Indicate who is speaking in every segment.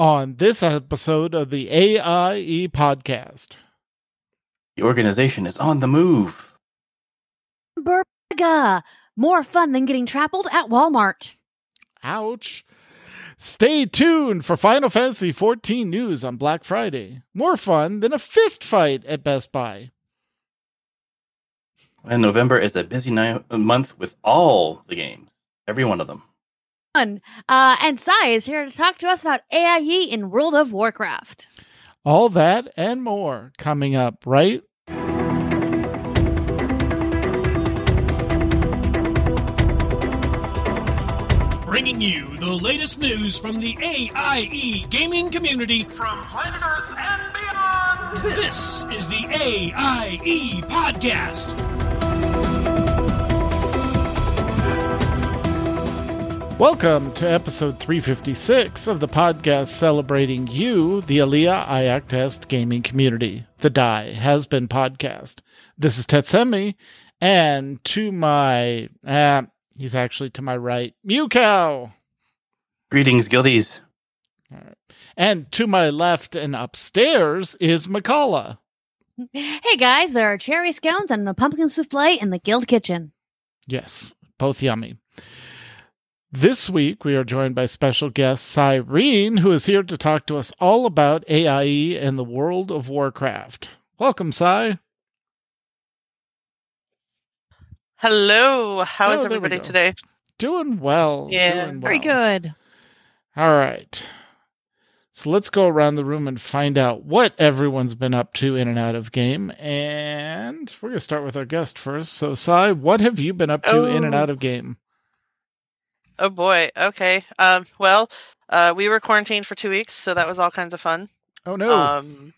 Speaker 1: on this episode of the AIE podcast.
Speaker 2: The organization is on the move.
Speaker 3: Burga! More fun than getting trampled at Walmart.
Speaker 1: Ouch. Stay tuned for Final Fantasy XIV news on Black Friday. More fun than a fist fight at Best Buy.
Speaker 2: And November is a busy ni- month with all the games, every one of them.
Speaker 3: Fun. Uh, and Sai is here to talk to us about AIE in World of Warcraft.
Speaker 1: All that and more coming up right
Speaker 4: bringing you the latest news from the AIE gaming community from planet Earth and beyond. This is the AIE Podcast.
Speaker 1: Welcome to episode 356 of the podcast celebrating you, the Alea Iacta Est gaming community, the Die Has Been podcast. This is Tetsemi, and to my, uh, he's actually to my right, Mewkow.
Speaker 2: Greetings, guildies.
Speaker 1: And to my left and upstairs is Mkallah.
Speaker 3: Hey guys, there are cherry scones and a pumpkin souffle in the guild kitchen.
Speaker 1: Yes, both yummy. This week, we are joined by special guest Syreyne, who is here to talk to us all about AIE and the world of Warcraft. Welcome, Cy.
Speaker 5: Hello. How
Speaker 1: Oh,
Speaker 5: is
Speaker 1: there we
Speaker 5: everybody today?
Speaker 1: Doing well.
Speaker 5: Yeah,
Speaker 1: doing
Speaker 3: Very good.
Speaker 1: All right. So let's go around the room and find out what everyone's been up to in and out of game. And we're going to start with our guest first. So, Cy, what have you been up to in and
Speaker 5: Oh.
Speaker 1: out of game?
Speaker 5: Oh boy. Okay. Um well, uh we were quarantined for 2 weeks, so that was all kinds of fun.
Speaker 1: Oh, no.
Speaker 5: Um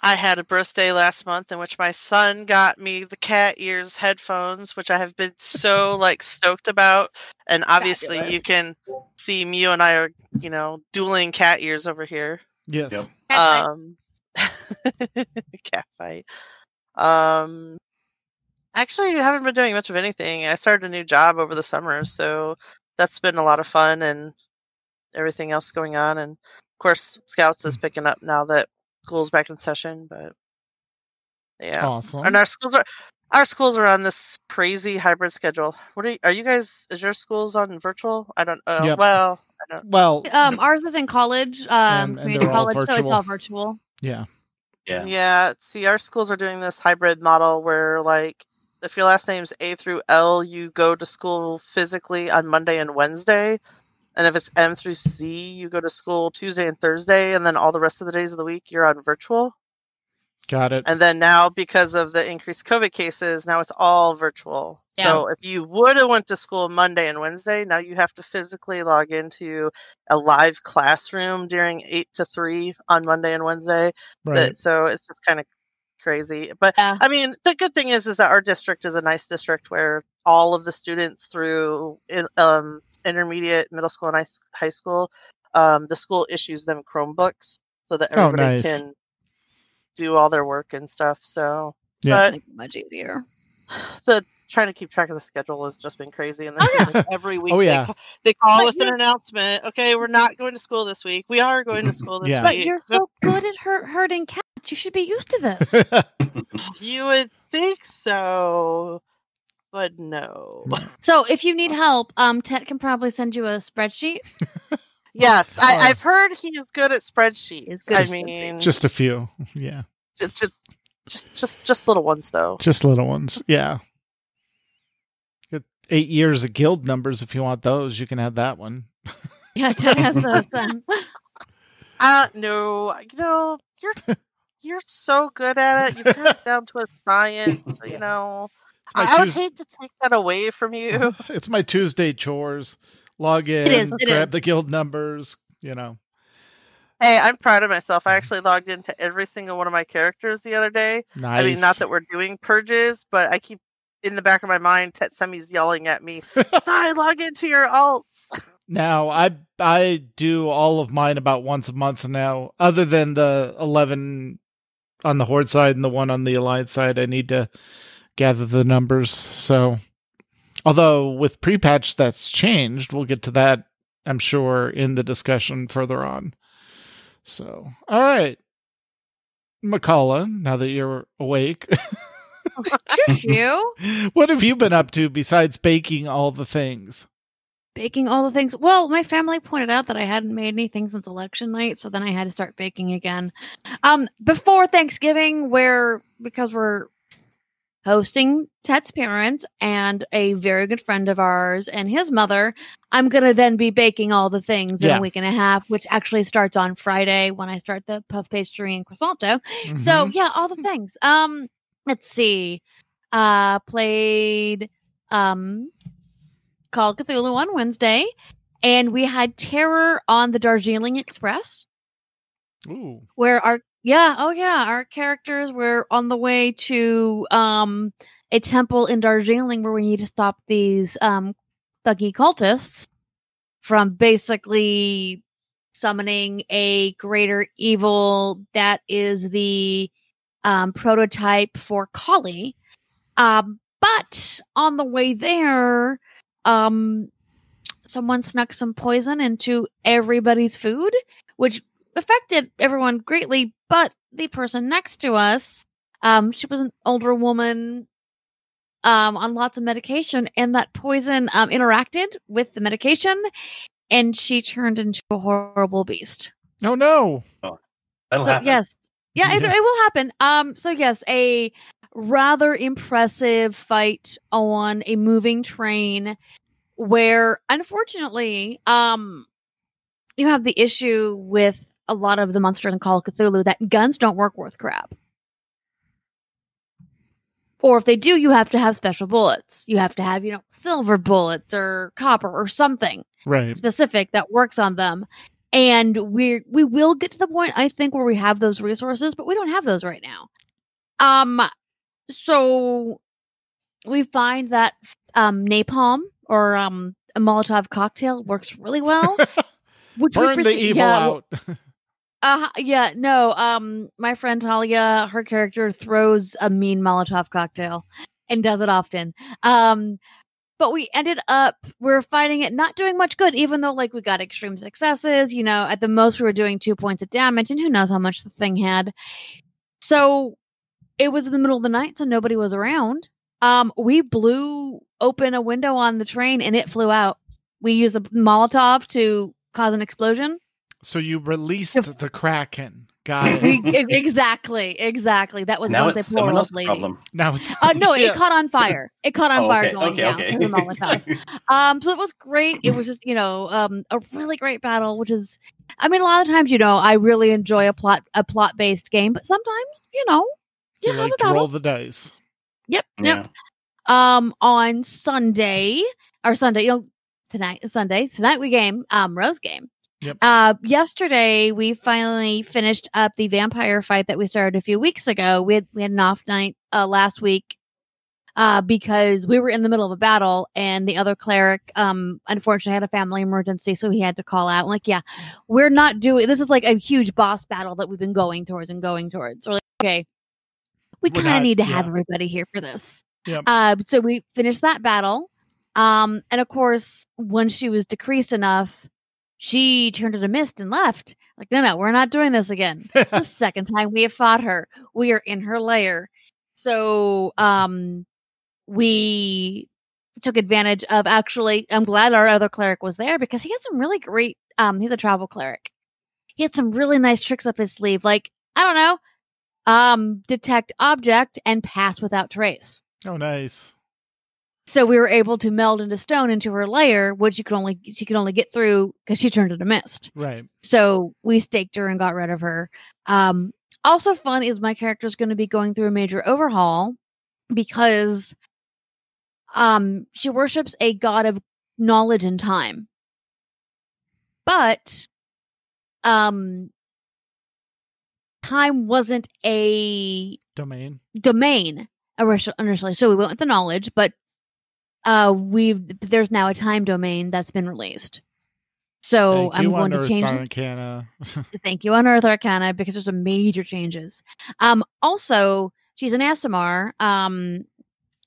Speaker 5: I had a birthday last month in which my son got me the cat ears headphones, which I have been so like stoked about. And obviously you can see Mew and I are, you know, dueling cat ears over here.
Speaker 1: yes.
Speaker 2: Yep.
Speaker 5: um cat fight um actually I haven't been doing much of anything i started a new job over the summer so that's been a lot of fun and everything else going on and of course scouts is picking up now that school's back in session but yeah
Speaker 1: Awesome.
Speaker 5: and our schools are our schools are on this crazy hybrid schedule what are you, are you guys is your schools on virtual i don't know
Speaker 1: Yep.
Speaker 5: well i don't
Speaker 1: well,
Speaker 3: Um, ours was in college, um,
Speaker 1: And- and
Speaker 3: community
Speaker 1: they're
Speaker 3: college, so it's all virtual.
Speaker 1: yeah.
Speaker 2: Yeah.
Speaker 5: Yeah, see, our schools are doing this hybrid model where, like, if your last name's A through L, you go to school physically on Monday and Wednesday. And if it's M through C, you go to school Tuesday and Thursday. And then all the rest of the days of the week, you're on virtual.
Speaker 1: Got it.
Speaker 5: And then now, because of the increased COVID cases, now it's all virtual. So if you would have went to school Monday and Wednesday, now you have to physically log into a live classroom during 8 to 3 on Monday and Wednesday
Speaker 1: Right.
Speaker 5: that so it's just kind of crazy but
Speaker 3: Yeah.
Speaker 5: i mean the good thing is is that our district is a nice district where all of the students through in, um, intermediate middle school and high, high school um, the school issues them chromebooks so that
Speaker 1: Oh,
Speaker 5: everybody
Speaker 1: nice.
Speaker 5: can do all their work and stuff so
Speaker 1: Yeah.
Speaker 3: Like, much easier.
Speaker 5: the trying to keep track of the schedule has just been crazy and then
Speaker 3: Oh,
Speaker 5: like, every week
Speaker 1: Oh,
Speaker 5: they
Speaker 1: yeah.
Speaker 5: ca- they, call
Speaker 3: But
Speaker 5: with an announcement okay we're not going to school this week we are going to school this
Speaker 1: Yeah.
Speaker 3: But you're so good at hurt, hurting cats. You should be used to this.
Speaker 5: You would think so, but no.
Speaker 3: so if you need help, um, Ted can probably send you a spreadsheet.
Speaker 5: Yes. I, I've heard he is good at spreadsheets.
Speaker 3: He's good
Speaker 5: I mean, just,
Speaker 1: Just a few. Yeah.
Speaker 5: just, just, just, just little ones though.
Speaker 1: Just little ones. Yeah. Get eight years of guild numbers if you want those. You can have that one.
Speaker 3: Yeah, Ted has those. Um,
Speaker 5: Uh no, you know, you're you're so good at it. You've got it down to a science. You know, I, I would hate to take that away from you.
Speaker 1: It's my Tuesday chores. Log in,
Speaker 3: is, it
Speaker 1: grab
Speaker 3: is.
Speaker 1: the guild numbers, you know.
Speaker 5: Hey, I'm proud of myself. I mm-hmm. actually logged into every single one of my characters the other day.
Speaker 1: Nice.
Speaker 5: I mean, not that we're doing purges, but I keep in the back of my mind, Tetsemi's yelling at me, "Sorry, log into your alts."
Speaker 1: Now I I do all of mine about once a month now. Other than the eleven on the horde side and the one on the alliance side, I need to gather the numbers. So, although with pre-patch that's changed, we'll get to that. I'm sure in the discussion further on. So, all right. Mkallah, now that you're awake, oh,
Speaker 3: Shush you.
Speaker 1: what have you been up to besides baking all the things?
Speaker 3: Baking all the things. Well, my family pointed out that I hadn't made anything since election night, so then I had to start baking again. Um, before Thanksgiving, where because we're hosting Ted's parents and a very good friend of ours and his mother, I'm gonna then be baking all the things in a week and a half, which actually starts on Friday when I start the puff pastry and croissant. So
Speaker 1: Mhm.
Speaker 3: yeah, all the things. Um, let's see. Uh, played um, Call of Cthulhu on Wednesday, and we had Terror on the Darjeeling Express,
Speaker 1: Ooh.
Speaker 3: where our yeah, oh yeah, our characters were on the way to um a temple in Darjeeling where we need to stop these um Thuggee cultists from basically summoning a greater evil that is the um, prototype for Kali. Um, but on the way there, um, someone snuck some poison into everybody's food, which affected everyone greatly. But the person next to us, um, she was an older woman um, on lots of medication, and that poison um, interacted with the medication, and she turned into a horrible beast.
Speaker 1: Oh no.
Speaker 2: That'll
Speaker 3: so
Speaker 2: happen.
Speaker 3: yes, yeah, It,
Speaker 1: Yeah.
Speaker 3: it will happen. Um, so yes, a rather impressive fight on a moving train, where unfortunately, um, you have the issue with a lot of the monsters in Call of Cthulhu that guns don't work worth crap. Or if they do, you have to have special bullets. You have to have, you know, silver bullets or copper or something
Speaker 1: Right.
Speaker 3: specific that works on them. And we we will get to the point I think where we have those resources, but we don't have those right now. Um so we find that um napalm or um a Molotov cocktail works really well. Which we
Speaker 1: Burn the evil
Speaker 3: yeah,
Speaker 1: out.
Speaker 3: uh, yeah, no. Um, my friend Talia, her character throws a mean Molotov cocktail and does it often. Um, but we ended up we're fighting it not doing much good, even though like we got extreme successes. You know, at the most we were doing two points of damage, and who knows how much the thing had. So it was in the middle of the night, so nobody was around. Um, we blew open a window on the train and it flew out. We used the Molotov to cause an explosion.
Speaker 1: so you released
Speaker 3: Yep.
Speaker 1: the Kraken. Got it.
Speaker 3: e- exactly, exactly. That was
Speaker 2: now
Speaker 3: Dante
Speaker 2: it's someone else's
Speaker 3: lady.
Speaker 2: problem.
Speaker 1: now it's
Speaker 3: Uh, no,
Speaker 1: Yeah.
Speaker 3: it caught on fire. It caught on
Speaker 2: Oh,
Speaker 3: fire
Speaker 2: okay,
Speaker 3: going
Speaker 2: okay,
Speaker 3: down
Speaker 2: okay.
Speaker 3: the Molotov. Um, so it was great. It was just, you know, um, a really great battle, which is, I mean, a lot of times, you know, I really enjoy a plot, a plot based game, but sometimes, you know, have
Speaker 1: like
Speaker 3: a battle.
Speaker 1: roll the dice.
Speaker 3: Yep, yep.
Speaker 2: yeah.
Speaker 3: Um, on Sunday or Sunday, you know, tonight, Sunday, tonight we game, um, Rose game.
Speaker 1: Yep.
Speaker 3: Uh, yesterday we finally finished up the vampire fight that we started a few weeks ago. We had we had an off night uh last week, uh, because we were in the middle of a battle and the other cleric, um, unfortunately had a family emergency, so he had to call out. I'm like, yeah, we're not doing this. Is like a huge boss battle that we've been going towards and going towards. So we're like, okay, we kind of need to have everybody here for this.
Speaker 1: Yep.
Speaker 3: Uh, so we finished that battle. Um, and of course, once she was decreased enough, she turned into mist and left. Like, no, no, we're not doing this again. the second time we have fought her, we are in her lair. So, um, we took advantage of actually. I'm glad our other cleric was there because he had some really great. Um, he's a travel cleric. He had some really nice tricks up his sleeve, like I don't know, um, detect object and pass without trace.
Speaker 1: oh, nice.
Speaker 3: So we were able to meld into stone into her layer, which you could only she could only get through because she turned into mist.
Speaker 1: Right.
Speaker 3: So we staked her and got rid of her. Um, also fun is my character is going to be going through a major overhaul because um she worships a god of knowledge and time. But um time wasn't a
Speaker 1: Domain.
Speaker 3: domain initial- initially. So we went with the knowledge, but uh we've there's now a time domain that's been released. So
Speaker 1: Thank
Speaker 3: I'm going to
Speaker 1: Unearthed
Speaker 3: change
Speaker 1: Arcana.
Speaker 3: thank you Unearthed Arcana because there's some major changes. Um also she's an Aasimar, um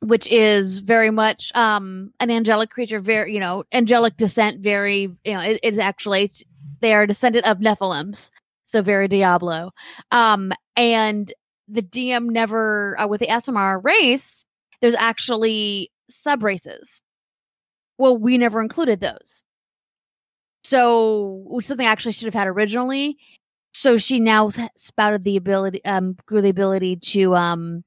Speaker 3: which is very much um an angelic creature, very you know, angelic descent, very you know, it, it's actually they are descendant of Nephilims. So very Diablo. Um, and the DM never uh, with the Aasimar race, there's actually sub races. Well, we never included those. So which something I actually should have had originally. So she now spouted the ability, um, grew the ability to um,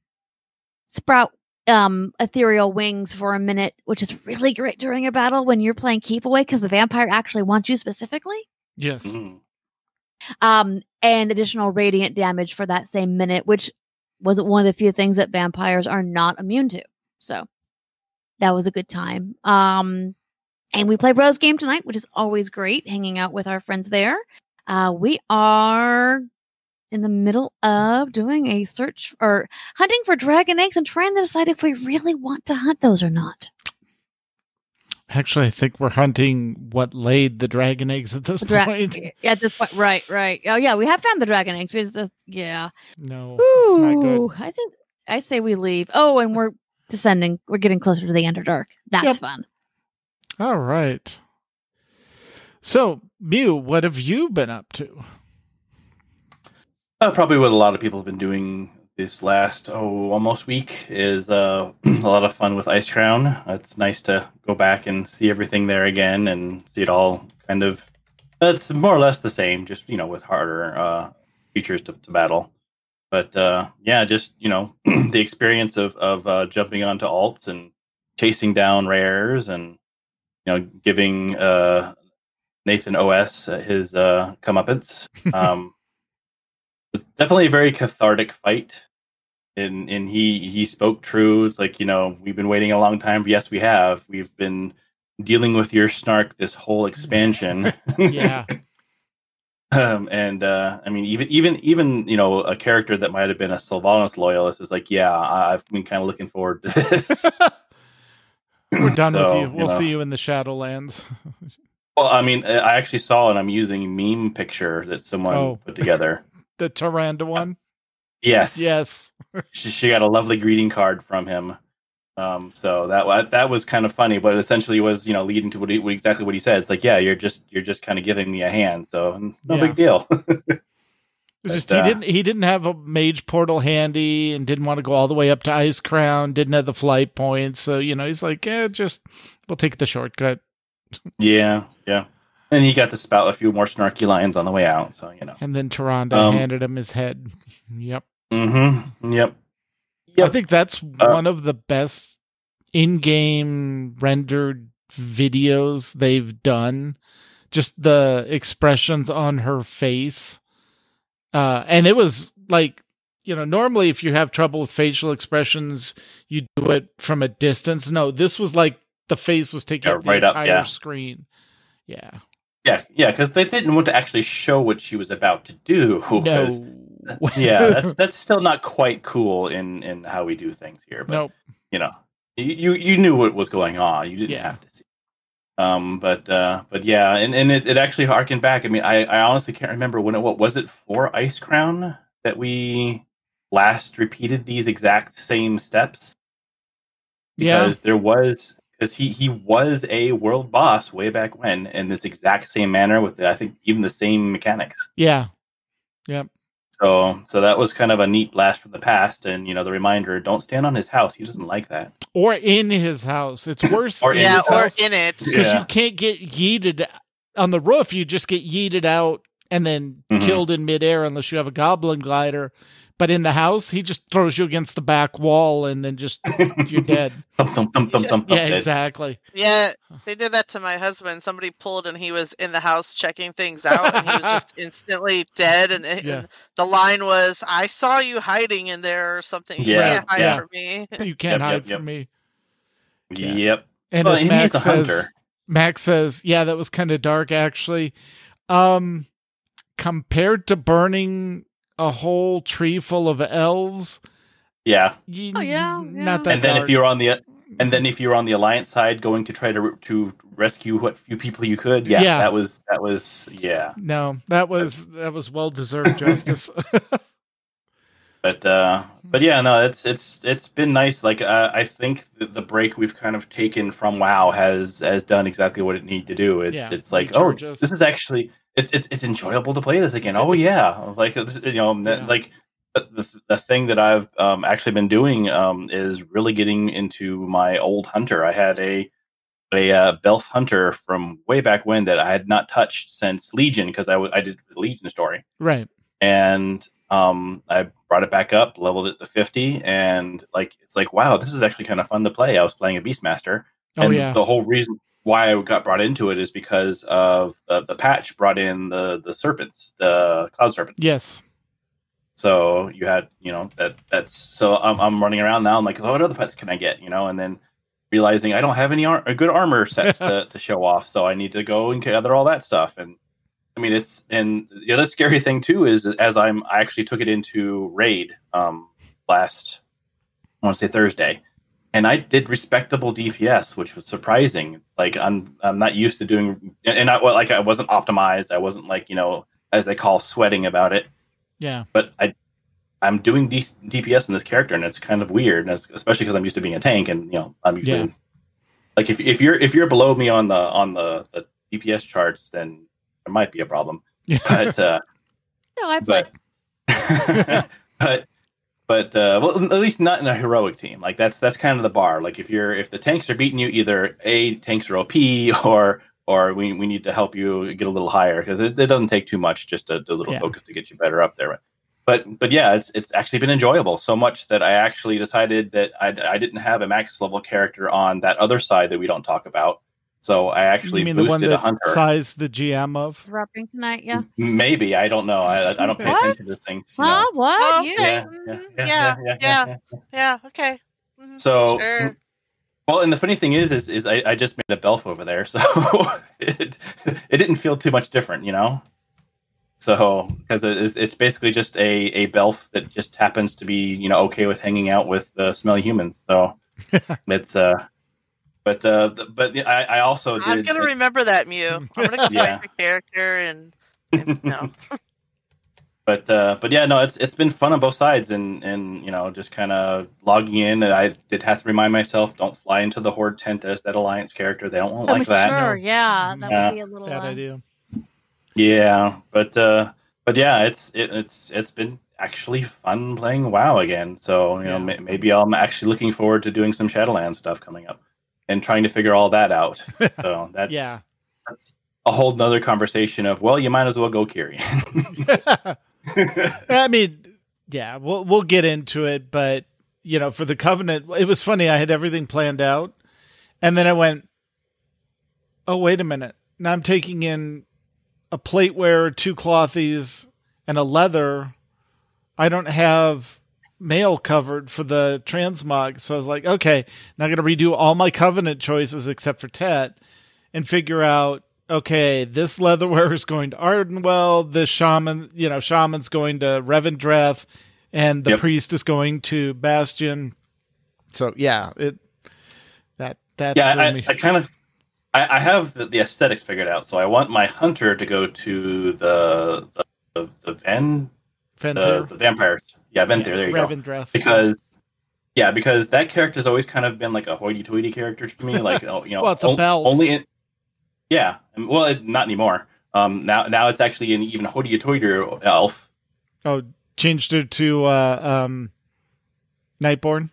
Speaker 3: sprout um ethereal wings for a minute, which is really great during a battle when you're playing keep away because the vampire actually wants you specifically.
Speaker 1: Yes.
Speaker 2: Mhm.
Speaker 3: Um, and additional radiant damage for that same minute, which was one of the few things that vampires are not immune to. So that was a good time. Um, and we play Rose Game tonight, which is always great, hanging out with our friends there. Uh, we are in the middle of doing a search or hunting for dragon eggs and trying to decide if we really want to hunt those or not.
Speaker 1: Actually, I think we're hunting what laid the dragon eggs at this
Speaker 3: dra-
Speaker 1: point.
Speaker 3: yeah, at this point, right, right. Oh, yeah, we have found the dragon eggs. It's just, yeah.
Speaker 1: No, it's not good.
Speaker 3: Ooh, I think I say we leave. Oh, and we're descending. We're getting closer to the Underdark. That's
Speaker 1: Yep.
Speaker 3: fun.
Speaker 1: All right. So, Mew, what have you been up to?
Speaker 2: Uh, probably what a lot of people have been doing this last oh almost week is uh, a lot of fun with Icecrown. It's nice to go back and see everything there again and see it all kind of. It's more or less the same, just you know, with harder uh, features to, to battle. But uh, yeah, just you know, the experience of of uh, jumping onto alts and chasing down rares and you know giving uh, Nathanos uh, his uh, comeuppance. Um, it was definitely a very cathartic fight. And and he he spoke true. It's like you know we've been waiting a long time. Yes, we have. We've been dealing with your snark this whole expansion.
Speaker 1: Yeah.
Speaker 2: um, and uh, I mean, even even even you know a character that might have been a Sylvanas loyalist is like, yeah, I've been kind of looking forward to this.
Speaker 1: We're done
Speaker 2: So,
Speaker 1: with you.
Speaker 2: you
Speaker 1: We'll
Speaker 2: know.
Speaker 1: see you in the Shadowlands.
Speaker 2: well, I mean, I actually saw an amusing meme picture that someone
Speaker 1: Oh.
Speaker 2: put together.
Speaker 1: the Tyrande one.
Speaker 2: Yes,
Speaker 1: Yes.
Speaker 2: she, she got a lovely greeting card from him. Um, so that that was kind of funny, but it essentially was you know leading to what, he, what exactly what he said. It's like, yeah, you're just you're just kind of giving me a hand, so no
Speaker 1: Yeah.
Speaker 2: big deal.
Speaker 1: It's just he
Speaker 2: uh,
Speaker 1: didn't he didn't have a mage portal handy and didn't want to go all the way up to Icecrown, didn't have the flight points. So, you know, he's like, yeah, just we'll take the shortcut.
Speaker 2: yeah, yeah. And he got to spout a few more snarky lines on the way out, so you know.
Speaker 1: And then Tyrande
Speaker 2: Um,
Speaker 1: handed him his head. Yep.
Speaker 2: Mm-hmm. Yep.
Speaker 1: I think that's
Speaker 2: Uh,
Speaker 1: one of the best in-game rendered videos they've done. Just the expressions on her face. Uh and it was like, you know, normally if you have trouble with facial expressions, you do it from a distance. No, this was like the face was taking
Speaker 2: Yeah,
Speaker 1: up the
Speaker 2: right up,
Speaker 1: entire
Speaker 2: yeah.
Speaker 1: screen. Yeah.
Speaker 2: Yeah, yeah, because they didn't want to actually show what she was about to do.
Speaker 1: No.
Speaker 2: yeah, that's that's still not quite cool in in how we do things here. But
Speaker 1: nope.
Speaker 2: you know, you you, knew what was going on. You didn't
Speaker 1: Yeah.
Speaker 2: have to see. Um, but uh, but yeah, and, and it, it actually harkened back. I mean, I, I honestly can't remember when it what was it for Icecrown that we last repeated these exact same steps
Speaker 1: Yeah.
Speaker 2: because there was because he he was a world boss way back when in this exact same manner with the, I think even the same mechanics.
Speaker 1: Yeah. Yep.
Speaker 2: So so that was kind of a neat blast from the past, and you know the reminder: don't stand on his house. He doesn't like that.
Speaker 1: Or in his house. It's worse
Speaker 2: Or
Speaker 1: in
Speaker 2: in
Speaker 5: yeah,
Speaker 1: his
Speaker 5: or
Speaker 1: house.
Speaker 5: in it.
Speaker 1: because
Speaker 2: Yeah.
Speaker 1: you can't get yeeted on the roof. You just get yeeted out and then
Speaker 2: Mhm.
Speaker 1: killed in midair unless you have a goblin glider. But in the house, he just throws you against the back wall and then just you're dead.
Speaker 2: thump, thump, thump, thump, thump,
Speaker 1: yeah,
Speaker 2: dead.
Speaker 1: exactly.
Speaker 5: Yeah, they did that to my husband. Somebody pulled and he was in the house checking things out and he was just instantly dead. And, and
Speaker 1: Yeah.
Speaker 5: the line was, I saw you hiding in there or something. You
Speaker 2: Yeah,
Speaker 5: can't hide
Speaker 1: yeah.
Speaker 5: from me.
Speaker 1: You can't
Speaker 2: Yep,
Speaker 1: hide
Speaker 2: yep,
Speaker 1: from
Speaker 2: yep.
Speaker 1: me. Yeah.
Speaker 2: Yep.
Speaker 1: And
Speaker 2: Well,
Speaker 1: as
Speaker 2: and
Speaker 1: Max
Speaker 2: he's a
Speaker 1: says,
Speaker 2: hunter.
Speaker 1: Max says, yeah, that was kind of dark actually. Um, compared to burning a whole tree full of elves,
Speaker 2: Yeah.
Speaker 1: y-
Speaker 3: Oh, yeah,
Speaker 1: not that
Speaker 2: And then
Speaker 1: dark.
Speaker 2: if you're on the and then if you're on the alliance side, going to try to to rescue what few people you could, yeah,
Speaker 1: Yeah.
Speaker 2: that was that was yeah.
Speaker 1: no, that was that was well deserved justice.
Speaker 2: But uh, but yeah, no, it's it's it's been nice. Like uh, I think the, the break we've kind of taken from WoW has has done exactly what it needed to do. It's
Speaker 1: Yeah,
Speaker 2: it's like oh,
Speaker 1: us.
Speaker 2: this is actually it's it's it's enjoyable to play this again. Oh yeah, like you know,
Speaker 1: Yeah.
Speaker 2: like the, the thing that I've um, actually been doing um, is really getting into my old hunter. I had a a uh, Belf hunter from way back when that I had not touched since Legion because I I did the Legion story
Speaker 1: Right.
Speaker 2: and um, I brought it back up, leveled it to fifty, and like it's like wow, this is actually kind of fun to play. I was playing a Beastmaster,
Speaker 1: Oh
Speaker 2: and
Speaker 1: yeah.
Speaker 2: the whole reason why I got brought into it is because of uh, the patch brought in the the serpents, the cloud serpents.
Speaker 1: Yes.
Speaker 2: So you had, you know, that that's so I'm, I'm running around now. I'm like, oh, what other pets can I get? You know, and then realizing I don't have any ar- good armor sets to, to show off, so I need to go and gather all that stuff. And I mean, it's and the other scary thing too is as I'm I actually took it into raid um last I want to say Thursday, and I did respectable DPS, which was surprising. Like I'm I'm not used to doing, and, and I like I wasn't optimized. I wasn't like you know as they call sweating about it
Speaker 1: Yeah.
Speaker 2: but I I'm doing D- DPS in this character, and it's kind of weird, and it's, especially because I'm used to being a tank, and you know I'm usually
Speaker 1: Yeah.
Speaker 2: like if if you're if you're below me on the on the, the DPS charts, then there might be a problem. But uh,
Speaker 3: No, I played.
Speaker 2: but but but uh, well, at least not in a heroic team. Like that's that's kind of the bar. Like if you're if the tanks are beating you, either a tanks are OP or or we, we need to help you get a little higher because it, it doesn't take too much just do a little
Speaker 1: Yeah.
Speaker 2: focus to get you better up there. But but yeah, it's it's actually been enjoyable so much that I actually decided that I, I didn't have a max level character on that other side that we don't talk about. So I actually
Speaker 1: you mean the one that
Speaker 2: hunter.
Speaker 1: size the GM of?
Speaker 3: Dropping tonight, yeah.
Speaker 2: Maybe I don't know. I, I don't pay
Speaker 5: What?
Speaker 2: attention to things. you
Speaker 3: Huh?
Speaker 2: know.
Speaker 3: What?
Speaker 5: Oh,
Speaker 3: You?
Speaker 5: okay.
Speaker 2: Yeah, yeah,
Speaker 5: Yeah,
Speaker 2: yeah,
Speaker 5: yeah. Yeah, okay. Mhm.
Speaker 2: So,
Speaker 5: Sure.
Speaker 2: well, and the funny thing is, is, is I, I just made a Belf over there, so it it didn't feel too much different, you know. So, because it's- it's basically just a a Belf that just happens to be, you know, okay with hanging out with uh, smelly humans. So it's uh, but uh, but I, I also did.
Speaker 5: I'm gonna remember that Mew. I'm gonna go
Speaker 2: Yeah.
Speaker 5: your character and, and no.
Speaker 2: but uh, but yeah, no, it's it's been fun on both sides, and and you know, just kind of logging in. I did have to remind myself, don't fly into the horde tent as that alliance character. They don't want
Speaker 3: I'm
Speaker 2: like that.
Speaker 3: sure. Yeah, that
Speaker 2: Yeah.
Speaker 3: would be a little.
Speaker 1: Bad
Speaker 3: uh,
Speaker 1: idea.
Speaker 2: Yeah, but uh, but yeah, it's it, it's it's been actually fun playing WoW again. So you know,
Speaker 1: Yeah.
Speaker 2: may, maybe I'm actually looking forward to doing some Shadowlands stuff coming up and trying to figure all that out. So that's
Speaker 1: Yeah.
Speaker 2: that's a whole nother conversation of well, you might as well go Kyrian.
Speaker 1: I mean, yeah, we'll we'll get into it, but you know, for the covenant, it was funny. I had everything planned out, and then I went, "Oh, wait a minute! Now I'm taking in a plateware, two clothies, and a leather. I don't have mail covered for the transmog, so I was like, okay, now I'm gonna redo all my covenant choices except for Tet, and figure out okay, this leatherware is going to Ardenweald, this shaman, you know, shaman's going to Revendreth, and the
Speaker 2: Yep.
Speaker 1: priest is going to Bastion. So yeah, it that that
Speaker 2: yeah,
Speaker 1: threw
Speaker 2: I. I kind of I, I have the, the aesthetics figured out. So I want my hunter to go to the the the, the Ven the, the vampires. Yeah, Venthyr. there There you go. Because yeah, because that character's always kind of been like a hoity-toity character to me. Like oh, you know,
Speaker 1: Well, it's a Belf.
Speaker 2: only in yeah. Well, it, not anymore. Um, now now it's actually an even hoity-toity elf.
Speaker 1: oh, changed it to uh, um, Nightborne.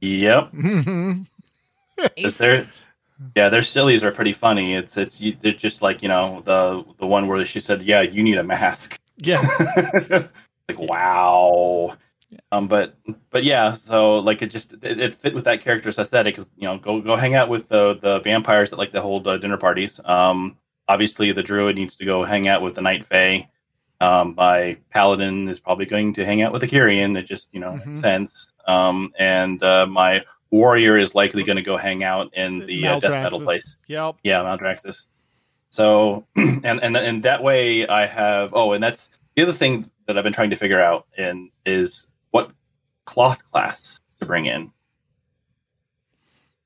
Speaker 2: Yep, they're yeah, their sillies are pretty funny. It's it's you, they're just like you know the the one where she said, "Yeah, you need a mask."
Speaker 1: yeah,
Speaker 2: like wow.
Speaker 1: Yeah.
Speaker 2: Um, but but yeah, so like it just it, it fit with that character's aesthetic. Cause you know, go go hang out with the the vampires that like to hold uh, dinner parties. Um, obviously the druid needs to go hang out with the night fae. Um, my paladin is probably going to hang out with the Kyrian. It just you know
Speaker 1: Mhm.
Speaker 2: makes sense. Um, and uh, my warrior is likely going to go hang out in the uh, death metal place.
Speaker 1: Yep.
Speaker 2: Yeah, Mount Maldraxxus. So and and and that way I have oh, and that's the other thing that I've been trying to figure out in is what cloth class to bring in.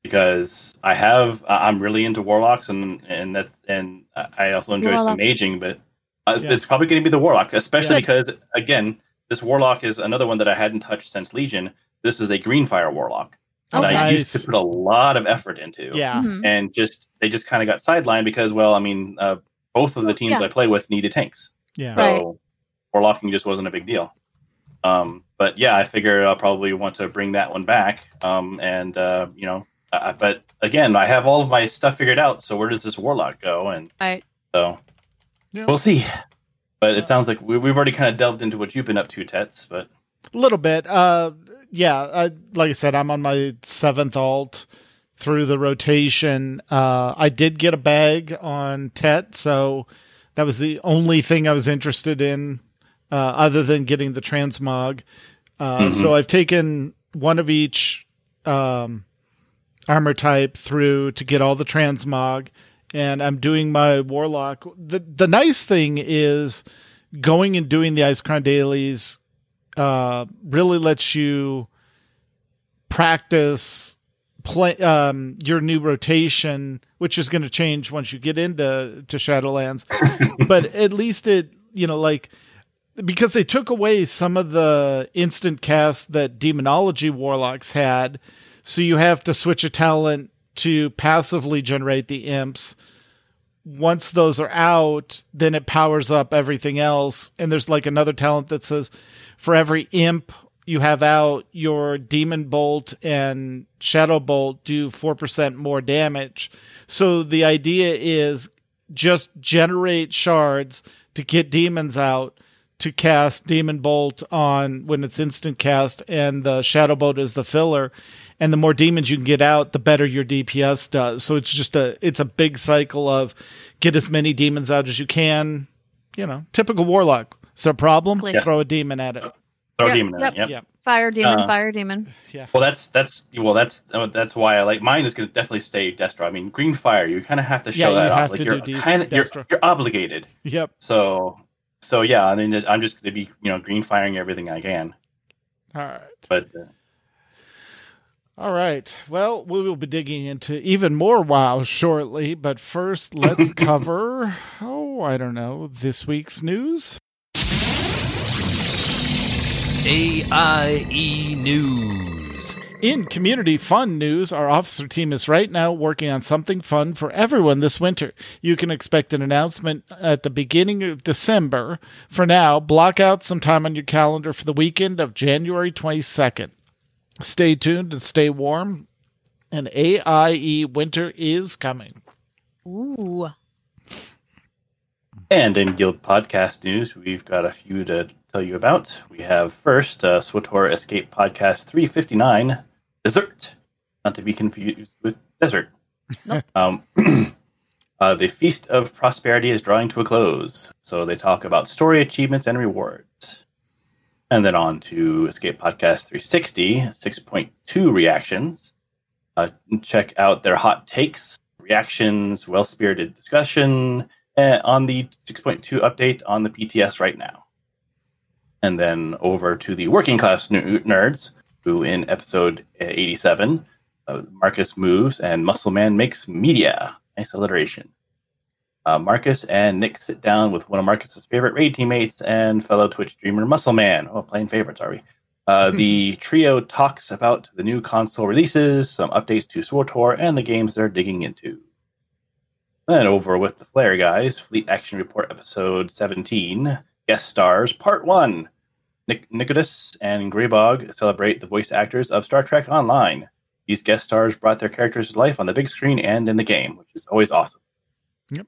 Speaker 2: Because I have I- I'm really into warlocks and and that's and I also enjoy
Speaker 3: Warlock.
Speaker 2: some aging, but uh,
Speaker 1: Yeah.
Speaker 2: it's probably going to be the warlock, especially
Speaker 1: Yeah.
Speaker 2: because again, this warlock is another one that I hadn't touched since Legion. This is a green fire warlock that
Speaker 3: Okay.
Speaker 2: I used to put a lot of effort into
Speaker 1: Yeah.
Speaker 3: Mhm.
Speaker 2: and just they just kind of got sidelined because well i mean uh, both of the teams
Speaker 3: Yeah.
Speaker 2: I play with needed tanks.
Speaker 1: Yeah.
Speaker 3: Right.
Speaker 2: So warlocking just wasn't a big deal. Um, but yeah, I figure I'll probably want to bring that one back. Um, and uh, you know, uh, but again, I have all of my stuff figured out. So where does this warlock go? And
Speaker 3: Right.
Speaker 2: so
Speaker 1: Yeah.
Speaker 2: we'll see. But it sounds like we, we've already kind of delved into what you've been up to, Tets. But
Speaker 1: A little bit. Uh, yeah. I, like I said, I'm on my seventh alt through the rotation. Uh, I did get a bag on Tet, so that was the only thing I was interested in, uh, other than getting the transmog. Uh,
Speaker 2: Mhm.
Speaker 1: So I've taken one of each um, armor type through to get all the transmog, and I'm doing my warlock. the The nice thing is going and doing the Icecrown dailies uh, really lets you practice play um, your new rotation, which is going to change once you get into to Shadowlands. but at least it, you know, like because they took away some of the instant cast that demonology warlocks had, so you have to switch a talent to passively generate the imps. Once those are out, then it powers up everything else. And there's like another talent that says for every imp you have out, your demon bolt and shadow bolt do 4% more damage. So the idea is just generate shards to get demons out to cast demon bolt on when it's instant cast and the shadow bolt is the filler and the more demons you can get out the better your dps does so it's just a it's a big cycle of get as many demons out as you can you know typical warlock is there a problem
Speaker 3: Click.
Speaker 1: throw a demon at it
Speaker 2: throw
Speaker 3: Yep,
Speaker 2: demon in
Speaker 3: yep.
Speaker 2: it. Yep.
Speaker 1: yeah
Speaker 3: Fire demon,
Speaker 2: Uh,
Speaker 3: fire demon.
Speaker 1: yeah
Speaker 2: Well, that's that's well, that's uh, that's why I like mine is going to definitely stay Destro. I mean, Green Fire, you kind of have to
Speaker 1: Yeah,
Speaker 2: show
Speaker 1: you
Speaker 2: that
Speaker 1: have
Speaker 2: off. Like
Speaker 1: to
Speaker 2: you're kind of you're,
Speaker 1: Destro.
Speaker 2: you're obligated.
Speaker 1: yep
Speaker 2: So so yeah, I mean, I'm just going to be you know green firing everything I can.
Speaker 1: all right
Speaker 2: But uh,
Speaker 1: All right. Well, we will be digging into even more WoW shortly, but first let's cover, oh, I don't know, this week's news.
Speaker 4: AIE E News.
Speaker 1: In community fun news, our officer team is right now working on something fun for everyone this winter. You can expect an announcement at the beginning of December. For now, block out some time on your calendar for the weekend of January 22nd. Stay tuned and stay warm. And AIE winter is coming.
Speaker 3: Ooh.
Speaker 2: and in Guild podcast news, we've got a few to tell you about. We have first uh, SWTOR Escape Podcast 359, Dessert, not to be confused with Desert.
Speaker 3: Nope.
Speaker 2: Um, uh, the Feast of Prosperity is drawing to a close, so they talk about story achievements and rewards. And then on to Escape Podcast 360, 6.2 reactions. Uh, check out their hot takes, reactions, well spirited discussion uh, on the 6.2 update on the PTS right now. And then over to the working class nerds, who in episode 87, uh, Marcus moves and Muscle Man makes media. Nice alliteration. Uh, Marcus and Nick sit down with one of Marcus's favorite raid teammates and fellow Twitch streamer Muscle Man. Oh, playing favorites, are we? Uh, the trio talks about the new console releases, some updates to SWTOR, and the games they're digging into. Then over with the Flare guys, Fleet Action Report episode 17, guest stars part 1. Nick and Greybog celebrate the voice actors of Star Trek Online. These guest stars brought their characters to life on the big screen and in the game, which is always awesome.
Speaker 1: Yep.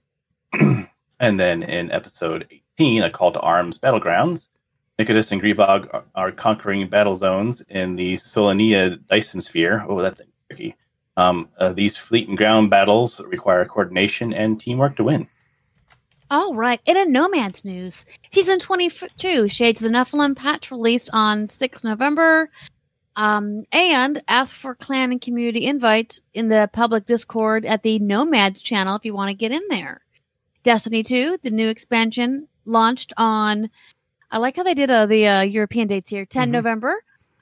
Speaker 2: and then in episode 18, A Call to Arms Battlegrounds, Nicodas and Greybog are, are conquering battle zones in the Solanae Dyson Sphere. Oh, that thing's tricky. Um, uh, these fleet and ground battles require coordination and teamwork to win.
Speaker 3: All right. In a Nomads news, season 22, Shades of the Nephilim patch released on 6 November. Um, and ask for clan and community invites in the public Discord at the Nomads channel if you want to get in there. Destiny 2, the new expansion, launched on. I like how they did uh, the uh, European dates here 10
Speaker 1: Mhm.
Speaker 3: November.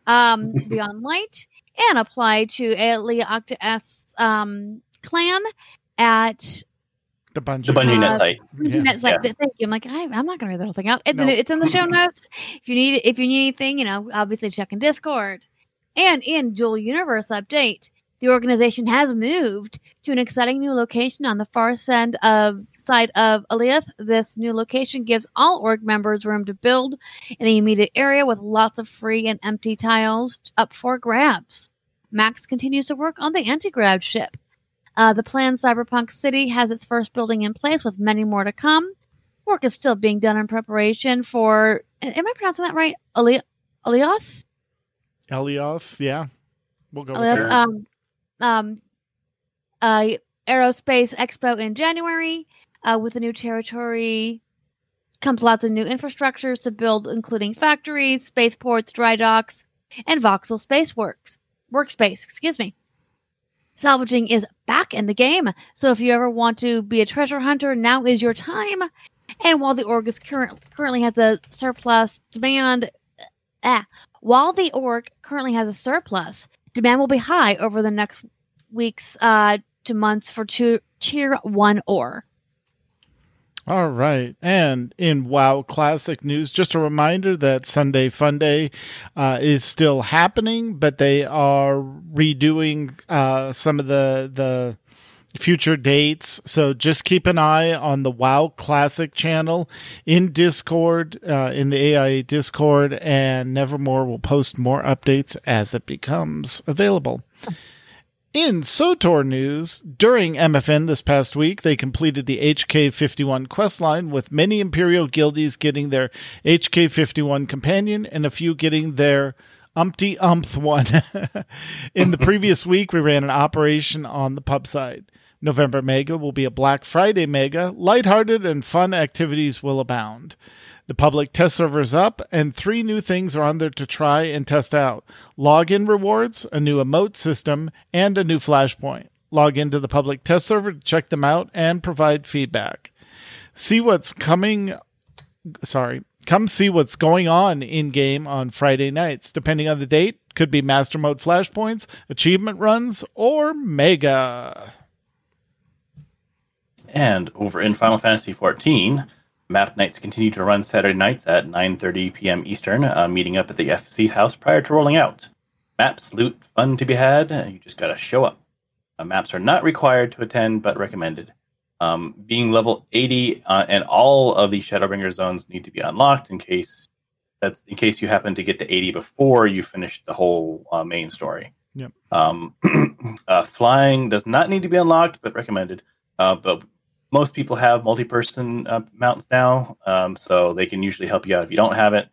Speaker 3: Um, Beyond Light and apply to Alea Iacta Est um, clan at
Speaker 1: The Bungie.
Speaker 2: The Bungie
Speaker 3: Uh,
Speaker 2: Net site.
Speaker 1: Yeah.
Speaker 3: that's like
Speaker 2: Yeah.
Speaker 3: thank you. I'm like I, I'm not gonna read the whole thing out. And
Speaker 1: No.
Speaker 3: then it's in the show notes. If you need if you need anything, you know, obviously check in Discord. And in Dual Universe update, the organization has moved to an exciting new location on the far side of side of Alioth. This new location gives all org members room to build in the immediate area with lots of free and empty tiles up for grabs. Max continues to work on the anti-grab ship. Uh, the planned cyberpunk city has its first building in place with many more to come. Work is still being done in preparation for, am I pronouncing that right? Alioth?
Speaker 1: Elioth, yeah. We'll go with that.
Speaker 3: um, um, uh, Aerospace Expo in January. Uh, with the new territory comes lots of new infrastructures to build, including factories, spaceports, dry docks, and Voxel Space Works workspace. Excuse me. Salvaging is back in the game, so if you ever want to be a treasure hunter, now is your time. And while the org is current, currently has a surplus demand, ah, while the org currently has a surplus, demand will be high over the next weeks uh, to months for two, tier one ore.
Speaker 1: All right. And in WoW Classic news, just a reminder that Sunday Fun Day uh, is still happening, but they are redoing uh, some of the the future dates. So just keep an eye on the WoW Classic channel in Discord, uh, in the AIA Discord, and Nevermore will post more updates as it becomes available. In SWTOR news, during MFN this past week, they completed the HK51 questline, with many Imperial guildies getting their HK51 companion and a few getting their umpty umpth one. In the previous week, we ran an operation on the pub side. November Mega will be a Black Friday Mega. Lighthearted and fun activities will abound. The public test server is up, and three new things are on there to try and test out login rewards, a new emote system, and a new flashpoint. Log into the public test server to check them out and provide feedback. See what's coming. Sorry. Come see what's going on in game on Friday nights. Depending on the date, could be master mode flashpoints, achievement runs, or mega.
Speaker 2: And over in Final Fantasy XIV, Map nights continue to run Saturday nights at 9:30 p.m. Eastern, uh, meeting up at the FC house prior to rolling out. Maps, loot, fun to be had. You just gotta show up. Uh, maps are not required to attend, but recommended. Um, being level 80 uh, and all of the Shadowbringer zones need to be unlocked in case that's in case you happen to get to 80 before you finish the whole uh, main story.
Speaker 1: Yep.
Speaker 2: Um, uh, flying does not need to be unlocked, but recommended. Uh, but most people have multi-person uh, mounts now, um, so they can usually help you out if you don't have it.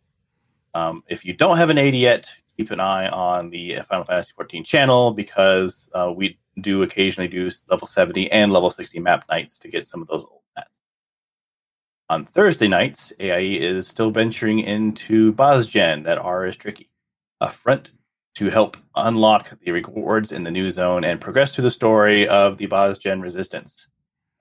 Speaker 2: Um, if you don't have an 80 yet, keep an eye on the Final Fantasy 14 channel because uh, we do occasionally do level 70 and level 60 map nights to get some of those old mats. On Thursday nights, AIE is still venturing into Bozjan that are is tricky. A front to help unlock the rewards in the new zone and progress through the story of the Bozjan resistance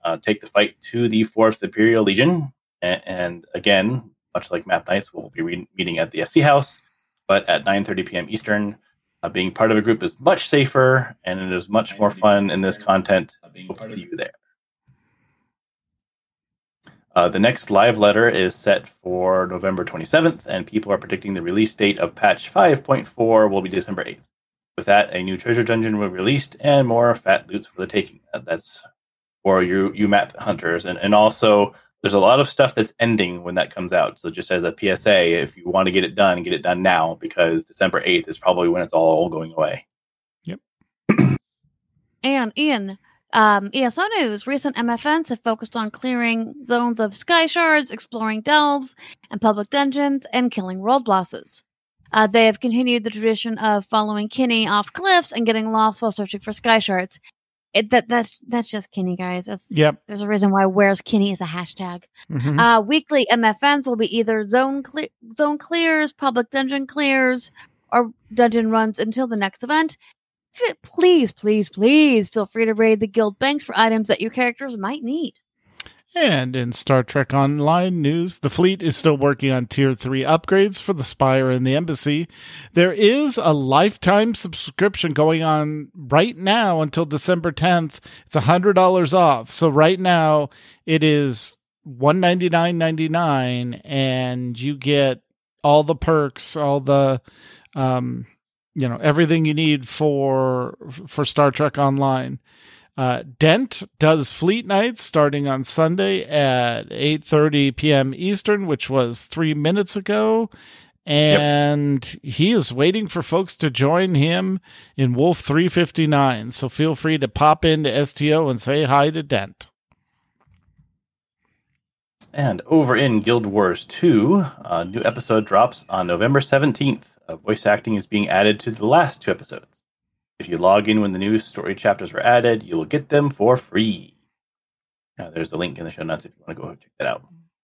Speaker 2: uh, take the fight to the Fourth Imperial Legion, and, and again, much like Map Nights, we'll be re- meeting at the FC House, but at 9:30 p.m. Eastern. Uh, being part of a group is much safer, and it is much more fun in this content. Hope to see you there. Uh, the next live letter is set for November 27th, and people are predicting the release date of patch 5.4 will be December 8th. With that, a new treasure dungeon will be released and more fat loots for the taking. Uh, That's for you you map hunters and, and also there's a lot of stuff that's ending when that comes out so just as a psa if you want to get it done get it done now because december 8th is probably when it's all going away Yep.
Speaker 3: And Ian, um, ESO News, recent MFNs have focused on clearing zones of sky shards, exploring delves and public dungeons, and killing world bosses. Uh, they have continued the tradition of following Kinney off cliffs and getting lost while searching for sky shards. It, that that's that's just Kinney, guys. That's,
Speaker 1: Yep.
Speaker 3: There's a reason why "Where's Kinney" is a hashtag.
Speaker 1: Mhm.
Speaker 3: Uh, weekly MFNs will be either zone cle- zone clears, public dungeon clears, or dungeon runs until the next event. Please, please, please feel free to raid the guild banks for items that your characters might need.
Speaker 1: And in Star Trek Online news, the fleet is still working on Tier 3 upgrades for the Spire and the Embassy. There is a lifetime subscription going on right now until December 10th. It's $100 off. So right now it is $199.99 and you get all the perks, all the um you know, everything you need for for Star Trek Online. Uh, Dent does Fleet Nights starting on Sunday at 8:30 p.m. Eastern, which was three minutes ago, and he is waiting for folks to join him in Wolf 359. So feel free to pop into STO and say hi to Dent.
Speaker 2: And over in Guild Wars 2, a new episode drops on November 17th. Uh, voice acting is being added to the last two episodes. If you log in when the new story chapters were added, you will get them for free. Uh, there's a link in the show notes if you want to go check that out.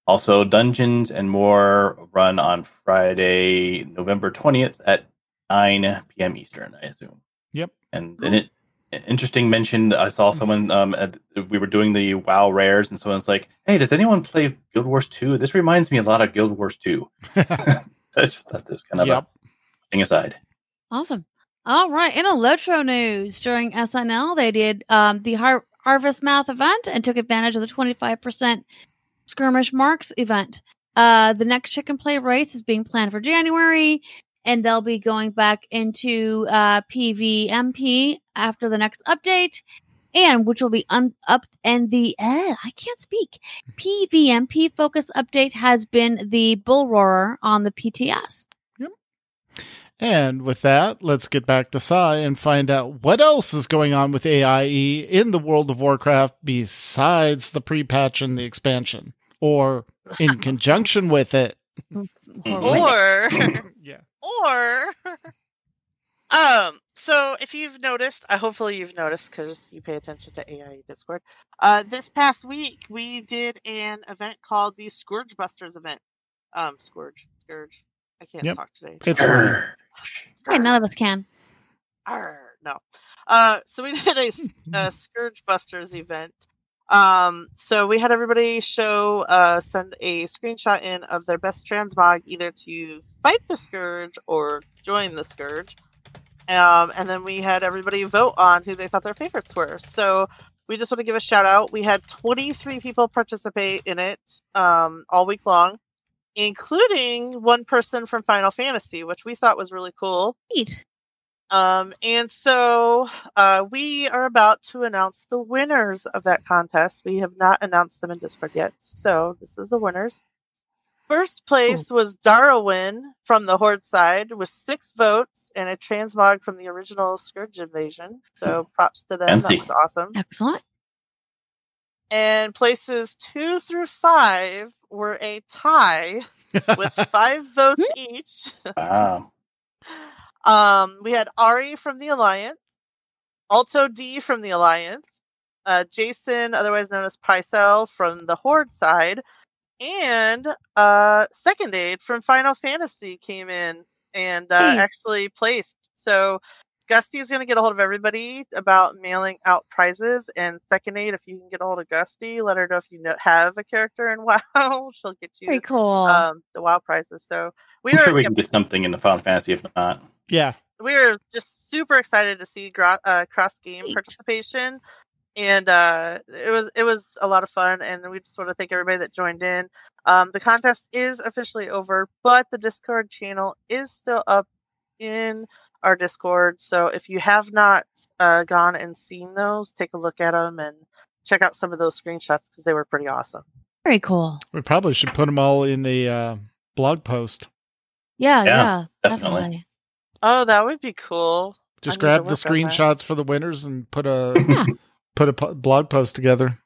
Speaker 2: Also, Dungeons and More run on Friday, November 20th at 9 p.m. Eastern, I assume.
Speaker 1: Yep.
Speaker 2: And then it interesting mention. I saw someone um at, we were doing the WoW rares, and someone's like, "Hey, does anyone play Guild Wars 2? This reminds me a lot of Guild Wars 2." that's that's kind of
Speaker 1: Yep.
Speaker 2: a thing aside.
Speaker 3: Awesome. All right. In LotRO news, during SNL, they did um, the Har- Harvestmath event and took advantage of the 25% skirmish marks event. Uh, the next chicken play race is being planned for January, and they'll be going back into uh, PVMP after the next update, and which will be un- up. And the I can't speak. PVMP focus update has been the Bullroarer on the PTS.
Speaker 1: And with that, let's get back to Sai and find out what else is going on with AIE in the World of Warcraft besides the pre-patch and the expansion, or in conjunction with it.
Speaker 5: Or
Speaker 1: Yeah.
Speaker 5: or um so if you've noticed uh, hopefully you've noticed because you pay attention to AIE discord uh this past week we did an event called the scourge busters event um scourge scourge i can't
Speaker 1: Yep.
Speaker 5: talk today
Speaker 1: It's fine.
Speaker 3: Hey, none of us can.
Speaker 5: Arr, no. Uh so we did a scourge busters event. Um so we had everybody show uh send a screenshot in of their best transmog either to fight the scourge or join the scourge. Um and then we had everybody vote on who they thought their favorites were. So we just want to give a shout out. We had 23 people participate in it um all week long including one person from final fantasy which we thought was really cool
Speaker 3: Neat.
Speaker 5: um, and so uh, we are about to announce the winners of that contest. We have not announced them in Discord yet. So this is the winners. First place was Darwin from the Horde side with six votes and a transmog from the original Scourge invasion. So props to them.
Speaker 2: Fancy.
Speaker 5: That was awesome.
Speaker 3: Excellent.
Speaker 5: And places two through five were a tie with five votes each.
Speaker 2: Wow.
Speaker 5: Um, we had Ari from the Alliance, Alto D from the Alliance, uh, Jason, otherwise known as Pycelle, from the Horde side, and uh, Second Aid from Final Fantasy came in and uh,
Speaker 3: Hey.
Speaker 5: actually placed. So Gusty is going to get a hold of everybody about mailing out prizes. And Second Aid, if you can get a hold of Gusty, let her know if you know, have a character in WoW. She'll get you
Speaker 3: Very cool.
Speaker 5: um, the WoW prizes. So we
Speaker 2: I'm
Speaker 5: were
Speaker 2: sure we
Speaker 5: yeah,
Speaker 2: can get something in the Final Fantasy if not.
Speaker 1: Yeah.
Speaker 5: we were just super excited to see gra- uh, cross game participation and uh, it was it was a lot of fun and we just want to thank everybody that joined in um, the contest is officially over but the discord channel is still up in our discord so if you have not uh, gone and seen those take a look at them and check out some of those screenshots because they were pretty awesome
Speaker 3: Very cool.
Speaker 1: We probably should put them all in the uh, blog post.
Speaker 3: Yeah,
Speaker 2: Yeah,
Speaker 3: yeah,
Speaker 2: definitely.
Speaker 3: definitely.
Speaker 5: oh that would be cool
Speaker 1: Just
Speaker 5: I
Speaker 1: grab the
Speaker 5: work on that.
Speaker 1: screenshots for the winners and put a
Speaker 3: Yeah.
Speaker 1: put a po- blog post together.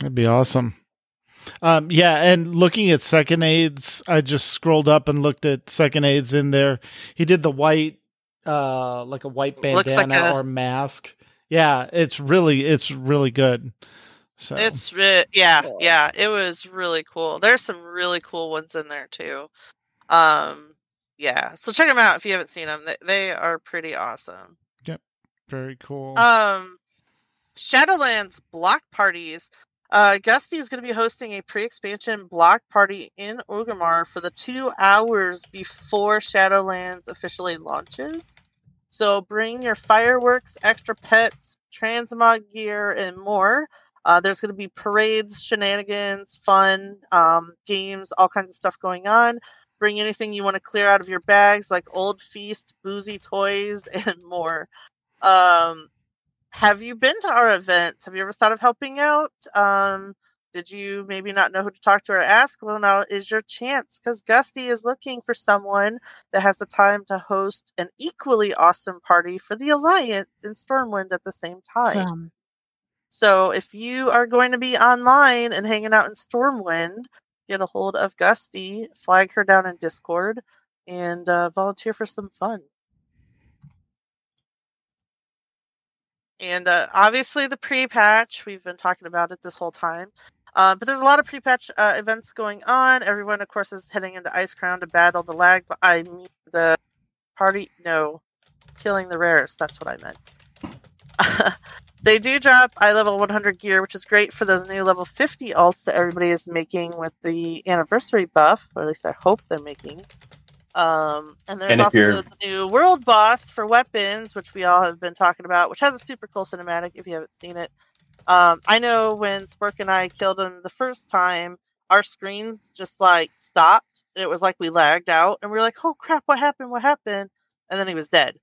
Speaker 1: That'd be awesome. Um, yeah, and looking at second aids, I just scrolled up and looked at second aids in there. He did the white, uh, like a white
Speaker 5: Looks like
Speaker 1: bandana
Speaker 5: a-
Speaker 1: or mask. Yeah, it's really, it's really good. So
Speaker 5: It's re- yeah,
Speaker 3: Cool.
Speaker 5: yeah. It was really cool. There's some really cool ones in there too. Um, yeah. So check them out if you haven't seen them. They, they are pretty awesome.
Speaker 1: Yep, very cool.
Speaker 5: Um, Shadowlands block parties. Uh, Gusty is going to be hosting a pre-expansion block party in Orgrimmar for the two hours before Shadowlands officially launches. So bring your fireworks, extra pets, transmog gear, and more. Uh, there's going to be parades, shenanigans, fun, um, games, all kinds of stuff going on. Bring anything you want to clear out of your bags, like old feast, boozy toys, and more. Um, have you been to our events? Have you ever thought of helping out? Um, did you maybe not know who to talk to or ask? Well, now is your chance because Gusty is looking for someone that has the time to host an equally awesome party for the Alliance in Stormwind at the same time.
Speaker 3: Awesome.
Speaker 5: So if you are going to be online and hanging out in Stormwind, get a hold of Gusty, flag her down in Discord, and uh, volunteer for some fun. And uh, obviously, the pre patch, we've been talking about it this whole time. Uh, but there's a lot of pre patch uh, events going on. Everyone, of course, is heading into Icecrown to battle the lag. But I mean, the party, no, killing the rares. That's what I meant. they do drop eye level 100 gear, which is great for those new level 50 alts that everybody is making with the anniversary buff, or at least I hope they're making. Um, and there's
Speaker 2: And
Speaker 5: also
Speaker 2: you're-
Speaker 5: the new world boss for weapons, which we all have been talking about, which has a super cool cinematic if you haven't seen it. Um, I know when Spork and I killed him the first time, our screens just like stopped. It was like we lagged out, and we were like, "Oh crap! What happened? What happened?" And then he was dead.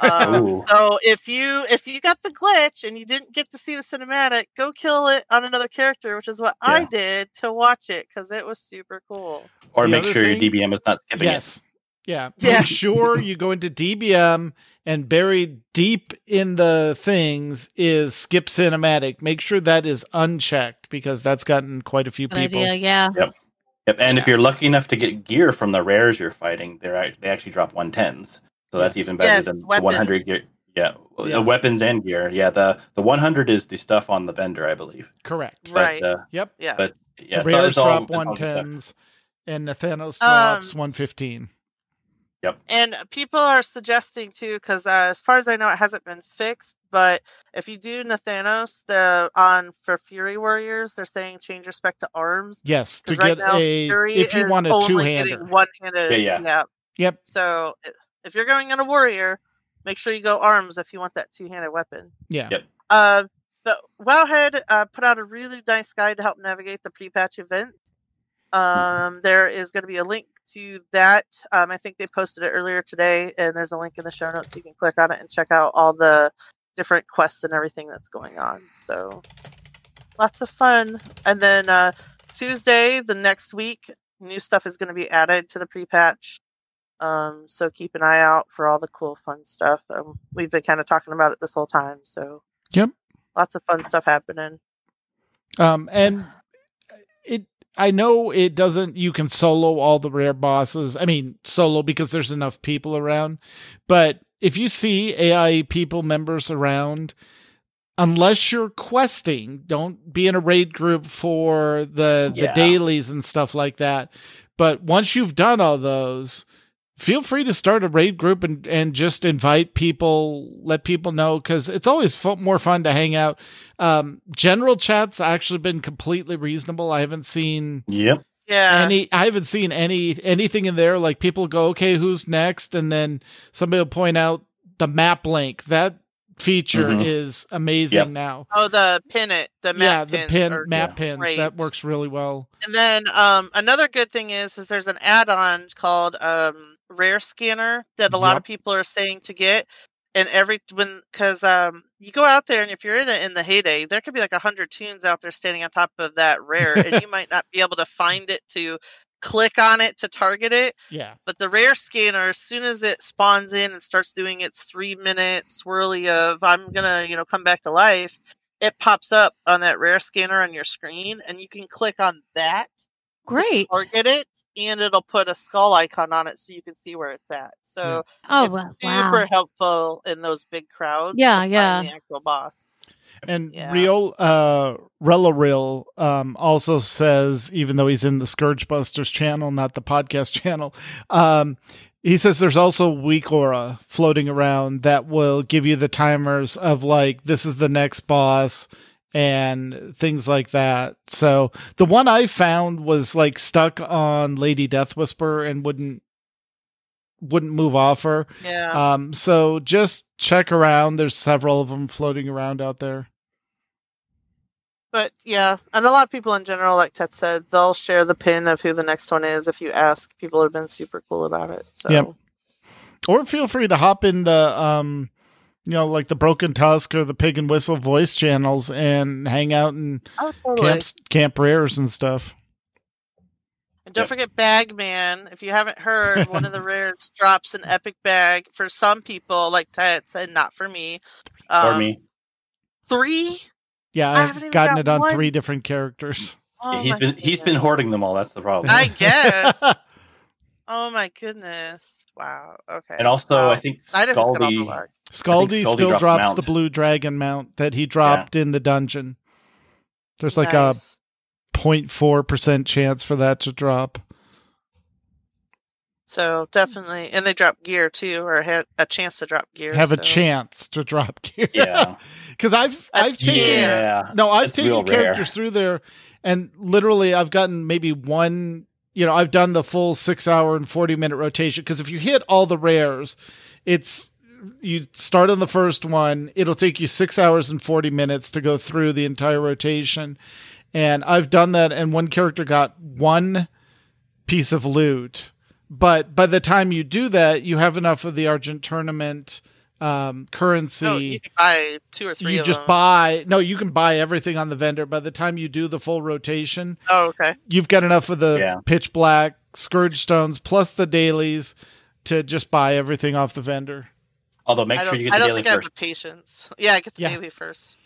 Speaker 5: Um, so if you if you got the glitch and you didn't get to see the cinematic, go kill it on another character, which is what I did to watch it because it was super cool.
Speaker 2: Or
Speaker 1: The
Speaker 2: make sure
Speaker 1: thing-
Speaker 2: your DBM is not skipping
Speaker 1: Yes. Yeah.
Speaker 5: Yeah.
Speaker 1: Make sure you go into DBM and buried deep in the things is skip cinematic. Make sure that is unchecked because that's gotten quite a few
Speaker 3: Good
Speaker 1: people.
Speaker 3: idea. Yeah.
Speaker 2: it. Yep. And if you're lucky enough to get gear from the rares you're fighting, they're they actually drop 110s. So that's even better
Speaker 5: Yes,
Speaker 2: than the
Speaker 5: weapons.
Speaker 2: 100 gear. Yeah,
Speaker 1: Yeah.
Speaker 2: the weapons and gear. Yeah, the the 100 is the stuff on the vendor, I believe.
Speaker 1: Correct.
Speaker 5: Right.
Speaker 2: Uh,
Speaker 1: Yep.
Speaker 5: Yeah.
Speaker 2: but yeah,
Speaker 1: the
Speaker 2: it's all-
Speaker 1: rares drop
Speaker 2: it's all good stuff.
Speaker 1: 110s and Nathanos drops
Speaker 5: Um,
Speaker 1: 115.
Speaker 5: And people are suggesting too, because uh, as far as I know, it hasn't been fixed. But if you do Nathanos, the on for Fury Warriors, they're saying change your spec to arms.
Speaker 1: Yes, to
Speaker 5: 'Cause right
Speaker 1: get
Speaker 5: now,
Speaker 1: a
Speaker 5: Fury
Speaker 1: if you want a two-hander.
Speaker 5: one-handed.
Speaker 2: Yeah, yeah.
Speaker 1: Yep.
Speaker 5: So i- if you're going on a warrior, make sure you go arms if you want that two-handed weapon.
Speaker 1: Yeah.
Speaker 2: Yep.
Speaker 5: Uh, but Wowhead uh, put out a really nice guide to help navigate the pre-patch events. Um, there is going to be a link to that. Um, I think they posted it earlier today, and there's a link in the show notes. You can click on it and check out all the different quests and everything that's going on. So lots of fun. And then uh, Tuesday, the next week, new stuff is going to be added to the pre-patch. Um, so keep an eye out for all the cool, fun stuff. Um, we've been kind of talking about it this whole time. So
Speaker 1: Yep.
Speaker 5: lots of fun stuff happening.
Speaker 1: Um, and it, I know it doesn't. You can solo all the rare bosses. I mean, solo because there's enough people around. But if you see AI people members around, unless you're questing, don't be in a raid group for the the dailies and stuff like that. But once you've done all those, feel free to start a raid group and, and just invite people, let people know because it's always fu- more fun to hang out. Um, general chat's actually been completely reasonable. I haven't seen
Speaker 2: Yep.
Speaker 5: Yeah.
Speaker 1: any, I haven't seen any anything in there like people go, okay, who's next, and then somebody will point out the map link. That feature
Speaker 2: Mhm.
Speaker 1: is amazing
Speaker 2: Yep.
Speaker 1: now.
Speaker 5: oh, the pin it, the
Speaker 1: yeah,
Speaker 5: map
Speaker 1: the
Speaker 5: pins
Speaker 1: pin
Speaker 5: are-
Speaker 1: map
Speaker 2: yeah,
Speaker 1: pins
Speaker 5: great.
Speaker 1: that works really well.
Speaker 5: And then um, another good thing is, is there's an add-on called um, Rare Scanner that a lot
Speaker 1: Yep.
Speaker 5: of people are saying to get. And every when because um, you go out there and if you're in it in the heyday, there could be like a hundred tunes out there standing on top of that rare, and you might not be able to find it to click on it to target it.
Speaker 1: Yeah,
Speaker 5: But the rare scanner, as soon as it spawns in and starts doing its three minute swirly of I'm gonna, you know, come back to life, it pops up on that rare scanner on your screen, and you can click on that,
Speaker 3: Great.
Speaker 5: target it, and it'll put a skull icon on it so you can see where it's at. So
Speaker 3: Oh,
Speaker 5: it's
Speaker 3: wow.
Speaker 5: super
Speaker 3: wow.
Speaker 5: helpful in those big crowds.
Speaker 3: Yeah, yeah.
Speaker 5: The actual boss.
Speaker 1: And
Speaker 5: Yeah.
Speaker 1: Real uh Relaril um also says, even though he's in the Scourge Busters channel, not the podcast channel, um, he says there's also weak aura floating around that will give you the timers of like this is the next boss and things like that. So the one I found was like stuck on Lady Deathwhisper and wouldn't wouldn't move off her.
Speaker 5: Yeah.
Speaker 1: Um, so just check around. There's several of them floating around out there.
Speaker 5: But yeah, and a lot of people in general, like Ted said, they'll share the pin of who the next one is if you ask. People have been super cool about it. So
Speaker 1: Yep. Or feel free to hop in the um you know, like the Broken Tusk or the Pig and Whistle voice channels and hang out in
Speaker 5: Oh, totally.
Speaker 1: camps, camp rares and stuff.
Speaker 5: And don't
Speaker 2: Yep.
Speaker 5: forget Bagman. If you haven't heard, one of the rares drops an epic bag for some people, like Ted said, not for me.
Speaker 2: or
Speaker 5: Um,
Speaker 2: me.
Speaker 5: Three?
Speaker 1: Yeah,
Speaker 5: I
Speaker 1: I've
Speaker 5: haven't
Speaker 1: gotten
Speaker 5: got
Speaker 1: it on
Speaker 5: one.
Speaker 1: three different characters.
Speaker 5: Oh
Speaker 2: he's
Speaker 5: my
Speaker 2: been he's been hoarding them all. That's the problem.
Speaker 5: I guess. Oh my goodness. Wow. Okay.
Speaker 2: and also,
Speaker 5: Wow.
Speaker 2: I think
Speaker 5: I didn't get off the
Speaker 2: Skadi.
Speaker 5: lag.
Speaker 1: Skadi
Speaker 2: Skadi
Speaker 1: still drops
Speaker 2: mount.
Speaker 1: the blue dragon mount that he dropped in the dungeon. There's like
Speaker 5: Nice.
Speaker 1: a 0.4% chance for that to drop.
Speaker 5: So definitely, and they drop gear too, or had a chance to drop gear.
Speaker 1: Have a chance to drop gear.
Speaker 2: Yeah,
Speaker 1: Because I've
Speaker 5: That's
Speaker 1: I've taken
Speaker 2: yeah.
Speaker 1: no, I've
Speaker 2: It's real
Speaker 1: taken
Speaker 2: rare.
Speaker 1: characters through there, and literally I've gotten maybe one. You know, I've done the full six hour and forty minute rotation. Because if you hit all the rares, it's you start on the first one. It'll take you six hours and forty minutes to go through the entire rotation, and I've done that. And one character got one piece of loot, but by the time you do that, you have enough of the Argent tournament um, currency
Speaker 5: No, you can buy two or three.
Speaker 1: you
Speaker 5: of
Speaker 1: just
Speaker 5: them.
Speaker 1: buy no you can buy everything on the vendor by the time you do the full rotation
Speaker 5: Oh, okay.
Speaker 1: you've got enough of the
Speaker 2: Yeah.
Speaker 1: pitch black scourge stones plus the dailies to just buy everything off the vendor
Speaker 2: Although make sure
Speaker 5: don't,
Speaker 2: you
Speaker 5: I
Speaker 2: get the
Speaker 5: don't
Speaker 2: daily
Speaker 5: think I have
Speaker 2: first.
Speaker 5: the patience. Yeah, get the
Speaker 1: Yeah.
Speaker 5: daily first.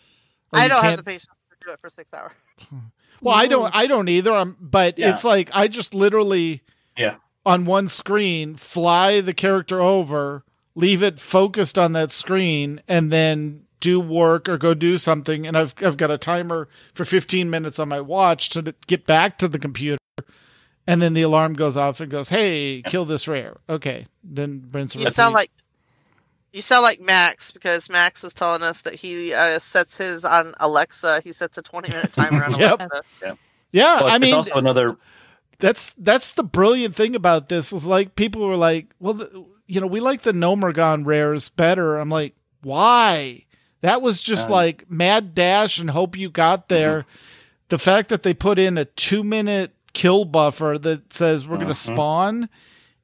Speaker 1: Or
Speaker 5: I don't have the patience to do it for six hours.
Speaker 1: well i don't i don't either um, but
Speaker 2: Yeah.
Speaker 1: it's like i just literally
Speaker 2: Yeah.
Speaker 1: on one screen fly the character over leave it focused on that screen and then do work or go do something and I've I've got a timer for 15 minutes on my watch to get back to the computer and then the alarm goes off and goes hey kill this rare okay then rinse and
Speaker 5: You
Speaker 1: repeat.
Speaker 5: sound like you sound like Max because Max was telling us that he uh, sets his on Alexa. He sets a twenty minute timer on
Speaker 1: Yep.
Speaker 5: Alexa.
Speaker 1: yeah
Speaker 2: Well,
Speaker 1: I
Speaker 2: it's
Speaker 1: mean
Speaker 2: also another.
Speaker 1: that's that's the brilliant thing about this is like people were like well the, you know we like the Nomergon rares better i'm like why that was just
Speaker 2: Um,
Speaker 1: like mad dash and hope you got there the fact that they put in a two minute kill buffer that says we're going to
Speaker 2: Mhm.
Speaker 1: spawn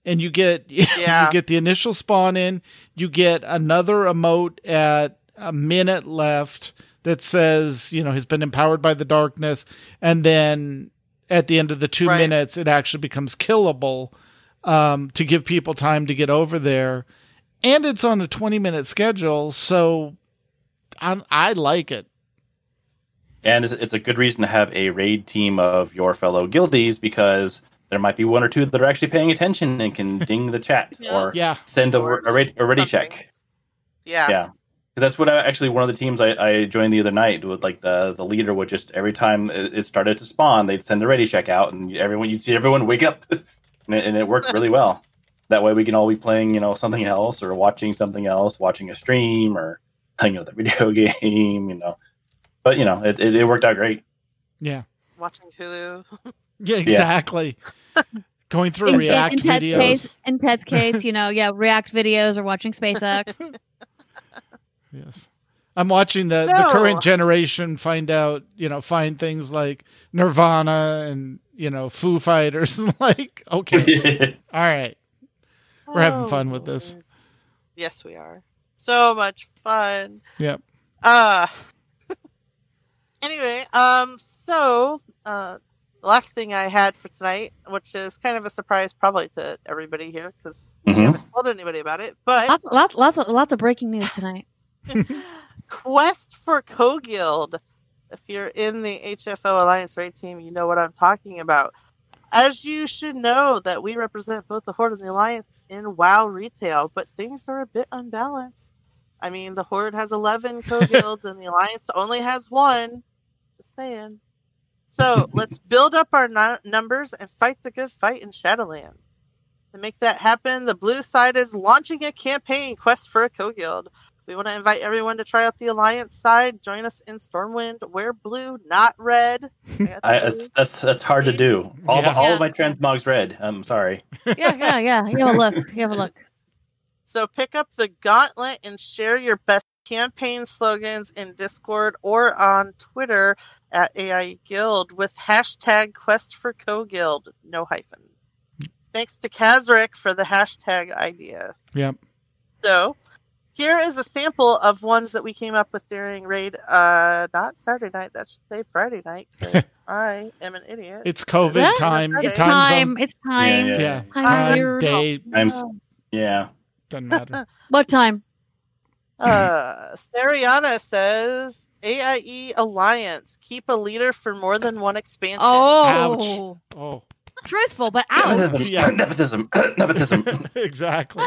Speaker 1: and you get
Speaker 5: Yeah.
Speaker 1: you get the initial spawn in you get another emote at a minute left that says you know he's been empowered by the darkness and then at the end of the two
Speaker 5: Right.
Speaker 1: minutes it actually becomes killable um, to give people time to get over there and it's on a 20 minute schedule so i I like it
Speaker 2: And it's, it's a good reason to have a raid team of your fellow guildies because there might be one or two that are actually paying attention and can ding the chat
Speaker 5: Yeah.
Speaker 2: or
Speaker 1: yeah
Speaker 2: send a, a, ready, a ready
Speaker 5: something.
Speaker 2: check.
Speaker 5: Yeah.
Speaker 2: Yeah. Because that's what I, actually one of the teams I, I joined the other night with like the the leader would just every time it, it started to spawn they'd send the ready check out and everyone you'd see everyone wake up and it, and it worked really well. That way we can all be playing you know something else or watching something else, watching a stream or playing another video game, you know. But you know it, it, it worked out great.
Speaker 1: yeah
Speaker 5: Watching Hulu.
Speaker 1: yeah exactly going through
Speaker 3: in,
Speaker 1: react
Speaker 3: in, in Ted's
Speaker 1: videos
Speaker 3: case, in Ted's case, you know, yeah, React videos or watching SpaceX.
Speaker 1: Yes. I'm watching the, the current generation find out, you know, find things like Nirvana and, you know, Foo Fighters. like, okay, all right. We're having fun with this.
Speaker 5: Yes, we are. So much fun.
Speaker 1: Yep.
Speaker 5: Uh anyway, um so uh the last thing I had for tonight, which is kind of a surprise probably to everybody here because I
Speaker 2: Mhm.
Speaker 5: haven't told anybody about it, but
Speaker 3: lots, lots, lots, of, lots of breaking news tonight.
Speaker 5: Quest for Co-Guild. If you're in the HFO Alliance raid team, you know what I'm talking about. As you should know that we represent both the Horde and the Alliance in WoW retail, but things are a bit unbalanced. I mean, the Horde has 11 co-guilds and the Alliance only has one. Just saying. So let's build up our nu- numbers and fight the good fight in Shadowlands. To make that happen, the blue side is launching a campaign, Quest for a Co-Guild. We want to invite everyone to try out the Alliance side. Join us in Stormwind. Wear blue, not red. I
Speaker 2: I, that's that's that's hard to do. All,
Speaker 1: Yeah.
Speaker 2: all
Speaker 3: Yeah.
Speaker 2: of my transmogs red. I'm sorry.
Speaker 3: Yeah, yeah, yeah. You have a look. You have a look.
Speaker 5: So pick up the gauntlet and share your best campaign slogans in Discord or on Twitter at AI Guild with hashtag Quest for Co Guild, no hyphen. Thanks to Kazric for the hashtag idea.
Speaker 1: Yep.
Speaker 5: So here is a sample of ones that we came up with during raid. Uh, not Saturday night. That should say Friday night. I am an idiot.
Speaker 1: It's COVID
Speaker 3: Yeah,
Speaker 1: time.
Speaker 5: it's
Speaker 3: It's
Speaker 1: time
Speaker 3: time. It's time.
Speaker 2: Yeah,
Speaker 1: Yeah.
Speaker 3: Time,
Speaker 1: Time, day,
Speaker 2: Times, yeah.
Speaker 1: doesn't matter.
Speaker 3: What time?
Speaker 5: Uh, Sariana says AIE Alliance keep a leader for more than one expansion.
Speaker 3: Oh, Ouch.
Speaker 1: Oh,
Speaker 3: truthful, but ouch.
Speaker 2: Nepotism.
Speaker 1: Yeah.
Speaker 2: Nepotism. Nepotism.
Speaker 1: exactly.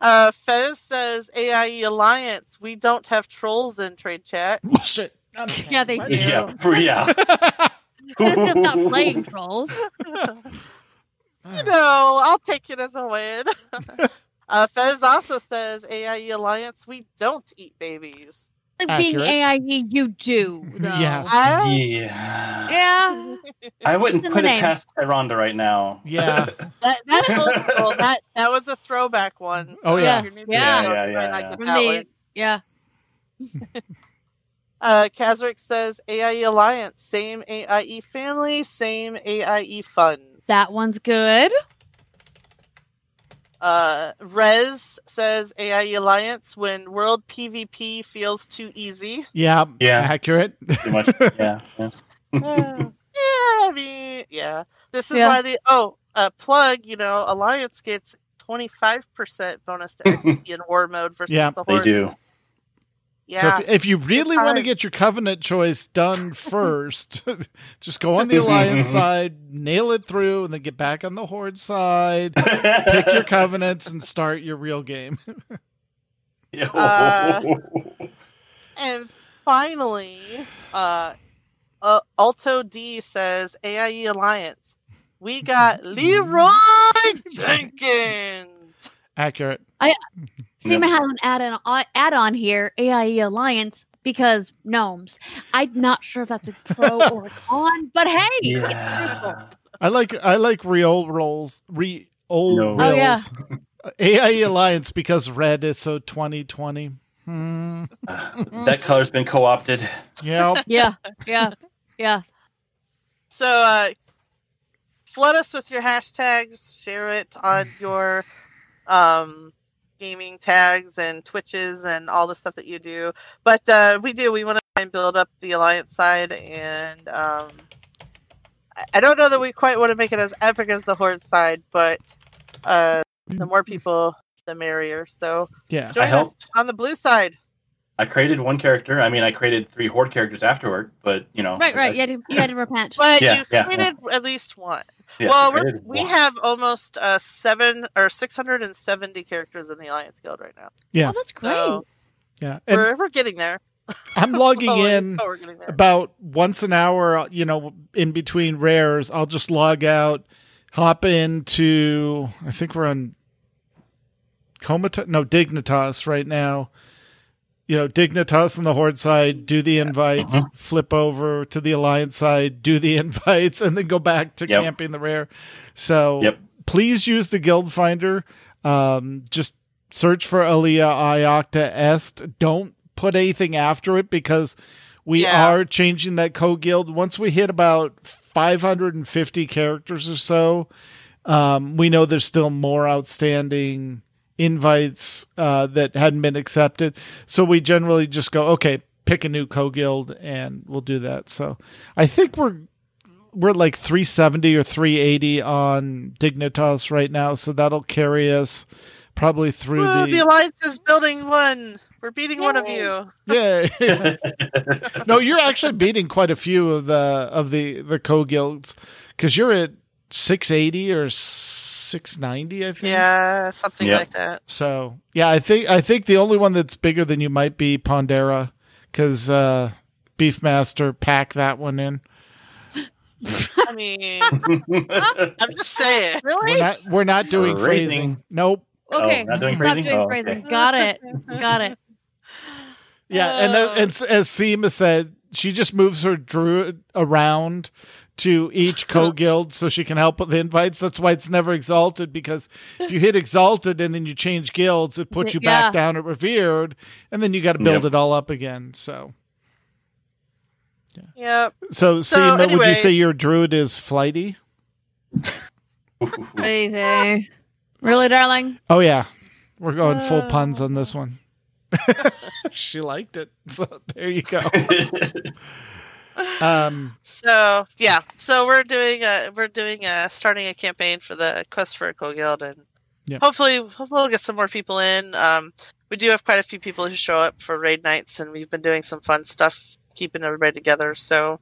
Speaker 5: Uh, Fez says AIE Alliance. We don't have trolls in trade chat.
Speaker 1: Bullshit. I'm
Speaker 3: Yeah, they do.
Speaker 2: yeah. for- Yeah.
Speaker 3: But it's not playing trolls.
Speaker 5: you know, I'll take it as a win. uh, Fez also says AIE Alliance. We don't eat babies.
Speaker 3: Being AIE, you do. Though.
Speaker 1: Yeah.
Speaker 5: I,
Speaker 2: Yeah.
Speaker 3: Yeah.
Speaker 2: I wouldn't put it
Speaker 3: name.
Speaker 2: past Tyrande right now.
Speaker 1: Yeah.
Speaker 5: that, that's old school. That that was a throwback one.
Speaker 1: Oh,
Speaker 5: so
Speaker 1: yeah.
Speaker 5: if you're new to
Speaker 3: Yeah.
Speaker 2: Yeah, yeah, yeah.
Speaker 5: get
Speaker 3: From
Speaker 5: that
Speaker 3: the-
Speaker 5: one.
Speaker 3: Yeah.
Speaker 5: Uh, Kazric says AIE Alliance, same AIE family, same AIE fun.
Speaker 3: That one's good.
Speaker 5: Uh, Rez says AI Alliance when world PvP feels too easy.
Speaker 1: Yeah.
Speaker 2: Yeah.
Speaker 1: Accurate.
Speaker 2: Pretty much. Yeah. yeah.
Speaker 5: Uh, yeah, I mean, yeah. This is
Speaker 3: Yeah.
Speaker 5: why the oh, uh, plug. You know, Alliance gets twenty five percent bonus to XP in war mode versus
Speaker 1: Yeah,
Speaker 5: the
Speaker 2: They do.
Speaker 5: Yeah,
Speaker 1: So if, if you really want to get your covenant choice done first, just go on the alliance side, nail it through, and then get back on the horde side. Pick your covenants and start your real game.
Speaker 5: Uh, And finally, uh, uh, Alto D says AIE Alliance. We got Leeroy Jenkins.
Speaker 1: Accurate.
Speaker 3: I Seema
Speaker 2: Yep.
Speaker 3: has an add on add on here, AIE Alliance, because gnomes. I'm not sure if that's a pro or a con, but hey, it's
Speaker 2: yeah.
Speaker 1: I like I like real rolls. Re old
Speaker 2: No.
Speaker 3: Oh, yeah.
Speaker 1: rolls. AIE Alliance because red is so 2020. Hmm.
Speaker 2: Uh, that color's been co-opted.
Speaker 1: Yep.
Speaker 3: Yeah, yeah, yeah.
Speaker 5: So, uh, flood us with your hashtags. Share it on your um, gaming tags and Twitches and all the stuff that you do. But uh, we do. We want to try and build up the Alliance side, and um, I- don't know that we quite want to make it as epic as the Horde side, but uh, the more people, the merrier. So
Speaker 1: Yeah.
Speaker 5: join us on the blue side.
Speaker 2: I created one character. I mean, I created three horde characters afterward, but you know.
Speaker 3: Right, right.
Speaker 2: I-
Speaker 3: You had to, you had to repent.
Speaker 5: But
Speaker 2: Yeah,
Speaker 5: you
Speaker 2: yeah,
Speaker 5: created at least one.
Speaker 2: yes,
Speaker 5: well, we're,
Speaker 2: created
Speaker 5: we
Speaker 2: one.
Speaker 5: have almost uh, seven or six hundred and seventy characters in the Alliance Guild right now.
Speaker 1: Yeah.
Speaker 3: Oh, that's great.
Speaker 5: So
Speaker 1: Yeah. And
Speaker 5: we're we're getting there.
Speaker 1: I'm logging
Speaker 5: Slowly,
Speaker 1: in
Speaker 5: but we're getting there.
Speaker 1: about once an hour, you know, in between rares. I'll just log out, hop into, I think we're on Comatose, no, Dignitas right now. You know, Dignitas on the Horde side, do the invites,
Speaker 2: Uh-huh.
Speaker 1: flip over to the Alliance side, do the invites, and then go back to
Speaker 2: Yep.
Speaker 1: camping the rare. So
Speaker 2: Yep.
Speaker 1: please use the Guild Finder. Um, just search for Alea Iacta Est. Don't put anything after it because we
Speaker 5: Yeah.
Speaker 1: are changing that co guild. Once we hit about 550 characters or so, um, we know there's still more outstanding invites uh, that hadn't been accepted. So we generally just go, okay, pick a new co guild, and we'll do that. So I think we're we're like 370 or 380 on Dignitas right now, so that'll carry us probably through
Speaker 5: Woo, the...
Speaker 1: the
Speaker 5: Alliance is building one. We're beating one of you.
Speaker 1: yeah. no, you're actually beating quite a few of the of the the co guilds because you're at 680 or 690, I think.
Speaker 5: Yeah, something
Speaker 2: Yep.
Speaker 5: like that.
Speaker 1: So yeah, I think I think the only one that's bigger than you might be Pondera because uh, Beefmaster pack that one in.
Speaker 5: I mean, I'm just saying.
Speaker 1: We're
Speaker 3: Really?
Speaker 1: not we're not doing
Speaker 2: Phrasing.
Speaker 1: phrasing. Nope.
Speaker 3: Okay.
Speaker 2: Oh, not doing
Speaker 3: Stop
Speaker 2: phrasing?
Speaker 3: doing
Speaker 2: Oh,
Speaker 3: phrasing.
Speaker 2: okay.
Speaker 3: Got it. Got it.
Speaker 1: Yeah, and,
Speaker 5: Uh,
Speaker 1: then- and as Seema said, she just moves her druid around to each co guild so she can help with the invites. That's why it's never exalted because if you hit exalted and then you change guilds, it puts you
Speaker 3: Yeah.
Speaker 1: back down at revered, and then you got to build
Speaker 2: Yep.
Speaker 1: it all up again. So,
Speaker 5: Yep.
Speaker 1: so,
Speaker 5: So,
Speaker 1: Seema, would you say your druid is flighty?
Speaker 3: Baby. Really, darling?
Speaker 1: Oh yeah, We're going full
Speaker 5: Uh.
Speaker 1: puns on this one. she liked it. So there you go. Um,
Speaker 5: So yeah, so we're doing a we're doing a starting a campaign for the Quest for Echo Guild, and
Speaker 1: Yep.
Speaker 5: hopefully we'll get some more people in. Um, we do have quite a few people who show up for raid nights, and we've been doing some fun stuff, keeping everybody together. So,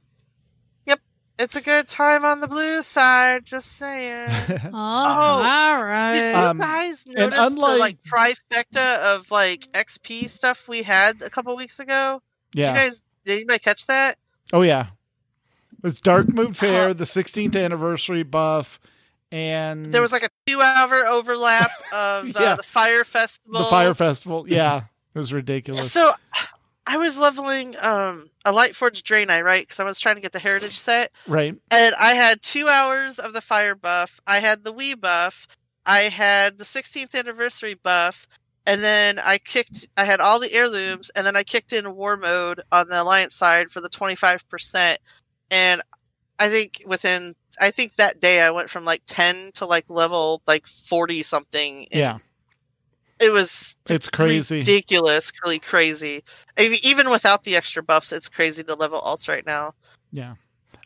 Speaker 5: yep, it's a good time on the blue side. Just saying.
Speaker 3: Oh, all
Speaker 5: Did you
Speaker 1: Um,
Speaker 5: guys notice
Speaker 1: unlike-
Speaker 5: the like trifecta of like XP stuff we had a couple weeks ago?
Speaker 1: yeah.
Speaker 5: Did you guys did anybody catch that?
Speaker 1: Oh yeah. It's Darkmoon Fair, the 16th anniversary buff, and
Speaker 5: There was like a two hour overlap of uh,
Speaker 1: Yeah.
Speaker 5: the fire festival.
Speaker 1: the Fire Festival. Yeah, it was ridiculous.
Speaker 5: So I was leveling um, a Lightforged Draenei, right? Because I was trying to get the heritage set,
Speaker 1: right.
Speaker 5: and I had two hours of the fire buff. I had the Wii buff. I had the 16th anniversary buff, and then I kicked. I had all the heirlooms, and then I kicked in war mode on the Alliance side for the 25%. And I think within, I think that day I went from like 10 to like level like 40 something.
Speaker 1: Yeah,
Speaker 5: it was
Speaker 1: it's crazy.
Speaker 5: ridiculous, really crazy. I mean, even without the extra buffs, it's crazy to level alts right now.
Speaker 1: Yeah.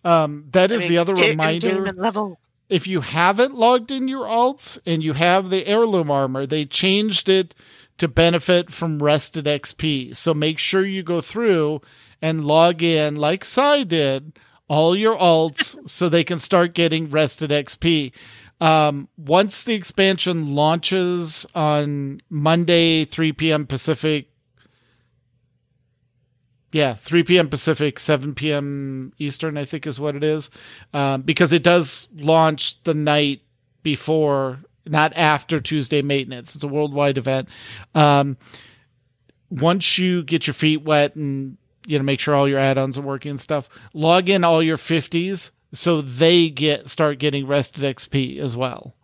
Speaker 1: Um, that
Speaker 5: I mean,
Speaker 1: the other
Speaker 5: get your game
Speaker 1: reminder.
Speaker 5: level.
Speaker 1: If you haven't logged in your alts and you have the heirloom armor, they changed it to benefit from rested XP. So make sure you go through and log in, like Sai did, all your alts so they can start getting rested XP. Um, once the expansion launches on Monday, 3 p.m. Pacific, yeah, 3 p.m. Pacific, 7 p.m. Eastern, I think is what it is. Um, because it does launch the night before, not after Tuesday maintenance. It's a worldwide event. Um, once you get your feet wet and you know make sure all your add-ons are working and stuff, log in all your 50s so they get start getting rested XP as well.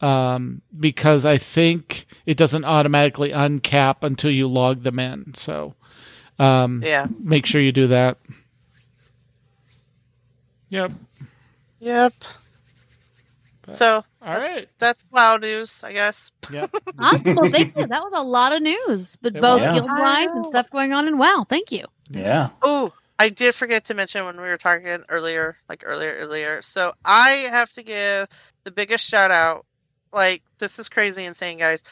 Speaker 1: Um, because I think it doesn't automatically uncap until you log them in. So, um,
Speaker 5: Yeah.
Speaker 1: make sure you do that. Yep.
Speaker 5: Yep.
Speaker 1: But-
Speaker 5: So
Speaker 1: All
Speaker 5: that's,
Speaker 1: right.
Speaker 5: that's WoW news, I guess.
Speaker 1: Yep.
Speaker 3: Awesome. Well, thank you. That was a lot of news, but
Speaker 1: It
Speaker 3: both
Speaker 2: was.
Speaker 3: guild wise and stuff going on in WoW. Thank you.
Speaker 2: yeah.
Speaker 5: Oh, I did forget to mention when we were talking earlier, like earlier, earlier. So I have to give the biggest shout out. Like this is crazy insane, guys,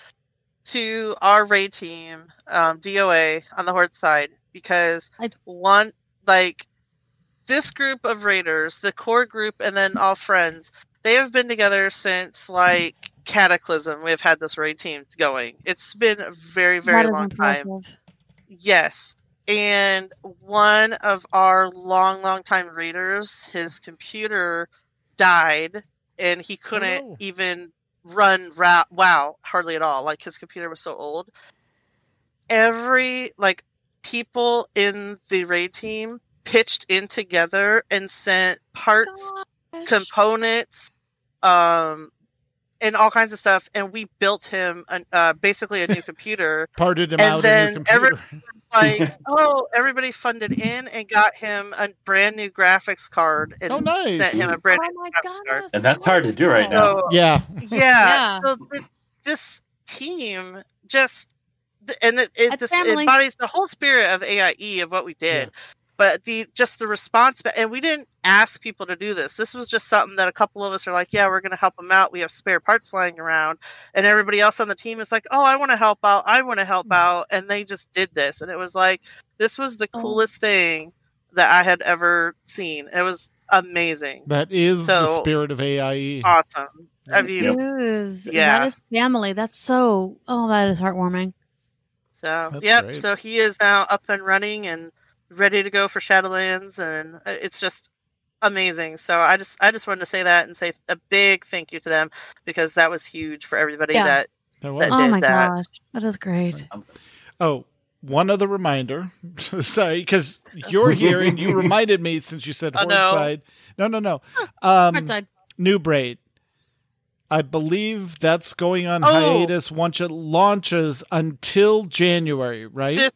Speaker 5: to our raid team, um, DOA on the Horde side, because
Speaker 3: I-
Speaker 5: want like this group of raiders, the core group, and then all friends, they have been together since like Cataclysm. We've had this raid team going. It's been a very, very
Speaker 3: That
Speaker 5: long time. Yes. And one of our long, long time readers, his computer died and he couldn't
Speaker 1: no.
Speaker 5: even run ra- WoW hardly at all. Like his computer was so old. Every, like, people in the raid team pitched in together and sent parts
Speaker 3: Gosh.
Speaker 5: components um and all kinds of stuff and we built him an, uh, basically a new computer
Speaker 1: Parted him
Speaker 5: And
Speaker 1: out
Speaker 5: then
Speaker 1: in your
Speaker 5: every-
Speaker 1: computer.
Speaker 5: It's like oh everybody funded in and got him a brand new graphics card and
Speaker 1: Oh, nice.
Speaker 5: sent him a brand
Speaker 3: Oh
Speaker 5: new
Speaker 3: my
Speaker 5: graphics
Speaker 3: god.
Speaker 5: card.
Speaker 2: And that's hard to do right now.
Speaker 5: so
Speaker 1: yeah.
Speaker 5: yeah,
Speaker 3: Yeah.
Speaker 5: so th- this team just and it, it
Speaker 3: That's
Speaker 5: just
Speaker 3: family.
Speaker 5: embodies the whole spirit of AIE of what we did. But the just the response, and we didn't ask people to do this. This was just something that a couple of us are like, "Yeah, we're going to help them out. We have spare parts lying around," and everybody else on the team is like, "Oh, I want to help out. I want to help
Speaker 3: Hmm.
Speaker 5: out," and they just did this, and it was like this was the
Speaker 3: Oh.
Speaker 5: coolest thing that I had ever seen. It was amazing,
Speaker 1: That is the spirit of AIE.
Speaker 5: awesome. I mean,
Speaker 2: Yep.
Speaker 3: Is
Speaker 5: Yeah.
Speaker 3: that is family. That's so. Oh, that is heartwarming.
Speaker 5: So
Speaker 1: That's
Speaker 5: yep.
Speaker 1: great.
Speaker 5: So he is now up and running and ready to go for Shadowlands, and uh, it's just amazing. So I just I just wanted to say that and say a big thank you to them because that was huge for everybody.
Speaker 3: Yeah.
Speaker 5: That
Speaker 1: That was-
Speaker 5: that
Speaker 3: Oh my
Speaker 5: that.
Speaker 3: gosh, that is great.
Speaker 1: Oh, one other reminder. Sorry, because you're here and you reminded me since you said
Speaker 5: Oh, no.
Speaker 1: Hornside. No, no, no. Um,
Speaker 3: Hardside.
Speaker 1: Noob Raid. I believe that's going on
Speaker 5: Oh.
Speaker 1: hiatus once it launches until January, right?
Speaker 5: this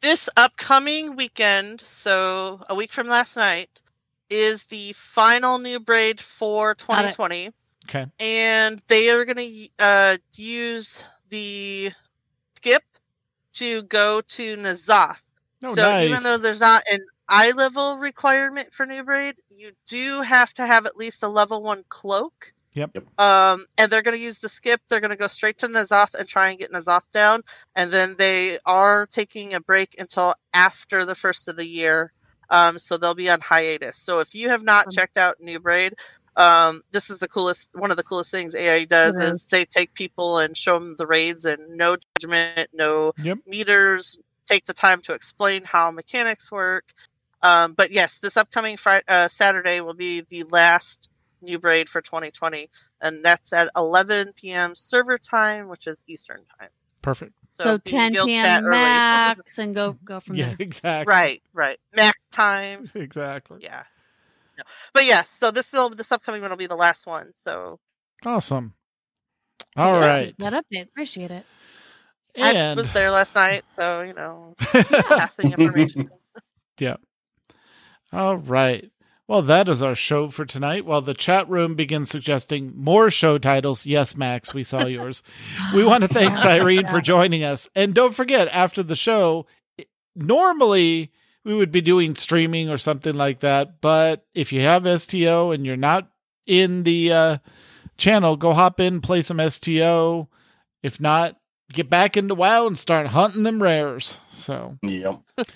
Speaker 5: this upcoming weekend, so a week from last night, is the final noob raid for 2020.
Speaker 1: okay.
Speaker 5: and they are going to uh, use the skip to go to N'Zoth.
Speaker 1: Oh,
Speaker 5: so
Speaker 1: nice.
Speaker 5: even though there's not an eye level requirement for Noob Raid, you do have to have at least a level one cloak.
Speaker 1: Yep.
Speaker 2: Yep.
Speaker 5: Um, and they're going to use the skip. They're going to go straight to N'Zoth and try and get N'Zoth down. And then they are taking a break until after the first of the year. Um, so they'll be on hiatus. So if you have not
Speaker 3: Um,
Speaker 5: checked out Noob Raid, um, this is the coolest. One of the coolest things AI does
Speaker 3: It
Speaker 5: is
Speaker 3: is.
Speaker 5: they take people and show them the raids and no judgment, no
Speaker 1: Yep.
Speaker 5: meters. Take the time to explain how mechanics work. Um, but yes, this upcoming Friday, uh, Saturday will be the last noob raid for 2020, and that's at 11 p.m. server time, which is Eastern time.
Speaker 1: Perfect.
Speaker 3: So,
Speaker 5: be
Speaker 3: 10
Speaker 5: guild chat
Speaker 3: p.m.
Speaker 5: early.
Speaker 3: max and go go from
Speaker 1: Yeah,
Speaker 3: there.
Speaker 1: exactly.
Speaker 5: Right, right. Max time.
Speaker 1: Exactly.
Speaker 5: Yeah. No. But yes, so this will this upcoming one will be the last one. So
Speaker 1: Awesome. All
Speaker 5: Yeah.
Speaker 1: right.
Speaker 3: That update. Appreciate it.
Speaker 5: I was there last night, so you know, passing information.
Speaker 1: All right. Well, that is our show for tonight. While the chat room begins suggesting more show titles, yes, Max, we saw yours. we want to thank Syreyne for joining us. And don't forget, after the show, normally we would be doing streaming or something like that. But if you have STO and you're not in the uh, channel, go hop in, play some STO. If not, get back into WoW and start hunting them rares. So.
Speaker 2: Yep.
Speaker 1: All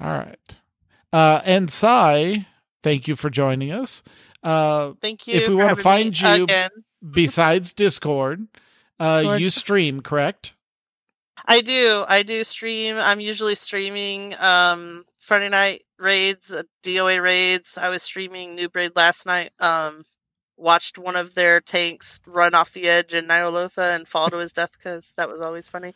Speaker 1: right. Uh, and Sai, thank you for joining us. Uh,
Speaker 5: Thank you.
Speaker 1: If we wanna find you-
Speaker 5: again,
Speaker 1: besides Discord, uh,
Speaker 3: Discord.
Speaker 1: you stream, correct?
Speaker 5: I do. I do stream. I'm usually streaming um Friday night raids, uh, DOA raids. I was streaming Noob Raid last night. Um, watched one of their tanks run off the edge in Ny'alotha and fall to his death because that was always funny.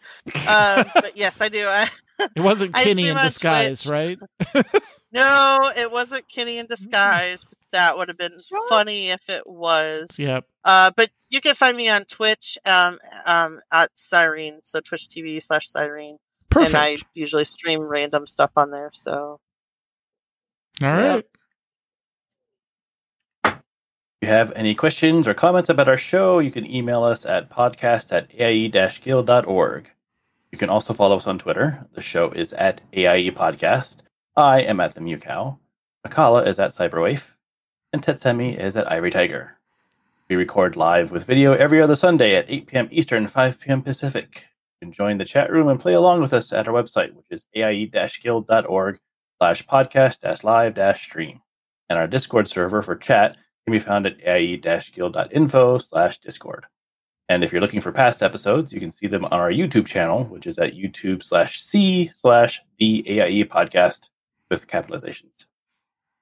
Speaker 5: Um, but yes, I do. I,
Speaker 1: It wasn't Kenny in disguise,
Speaker 5: Twitch.
Speaker 1: right?
Speaker 5: No, it wasn't Kenny in disguise. But that would have been
Speaker 3: What?
Speaker 5: funny if it was.
Speaker 1: Yep.
Speaker 5: Uh, but you can find me on Twitch um, um, at Syreyne, so Twitch TV slash Syreyne.
Speaker 1: Perfect.
Speaker 5: And I usually stream random stuff on there. So
Speaker 1: All
Speaker 5: yeah.
Speaker 1: right.
Speaker 2: If you have any questions or comments about our show, you can email us at podcast at aie-guild.org. You can also follow us on Twitter. The show is at AIE Podcast. I am at the Mew Cow. Mkallah is at Cyberwaif. And Tetsemi is at Ivory Tiger. We record live with video every other Sunday at 8 p.m. Eastern, 5 p.m. Pacific. You can join the chat room and play along with us at our website, which is aie-guild.org slash podcast dash live dash stream. And our Discord server for chat can be found at aie-guild.info slash discord. And if you're looking for past episodes, you can see them on our YouTube channel, which is at youtube slash c slash the AIE podcast with capitalizations.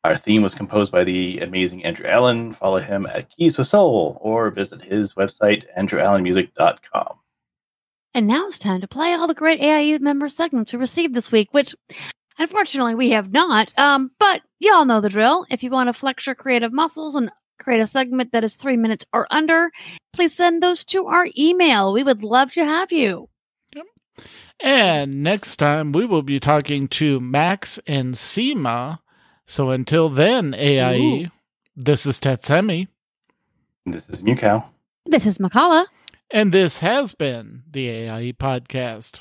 Speaker 2: Our theme was composed by the amazing Andrew Allen. Follow him at Keys with Soul or visit his website, andrewallenmusic.com.
Speaker 3: And now it's time to play all the great AIE member segments we received this week, which unfortunately we have not. Um, but y'all know the drill. If you want to flex your creative muscles and create a segment that is three minutes or under, please send those to our email. We would love to have you.
Speaker 1: And next time we will be talking to Max and Seema. So until then, AIE, this is Tetsemi,
Speaker 2: This is Mewkow.
Speaker 3: This is Mkallah.
Speaker 1: and this has been the AIE podcast.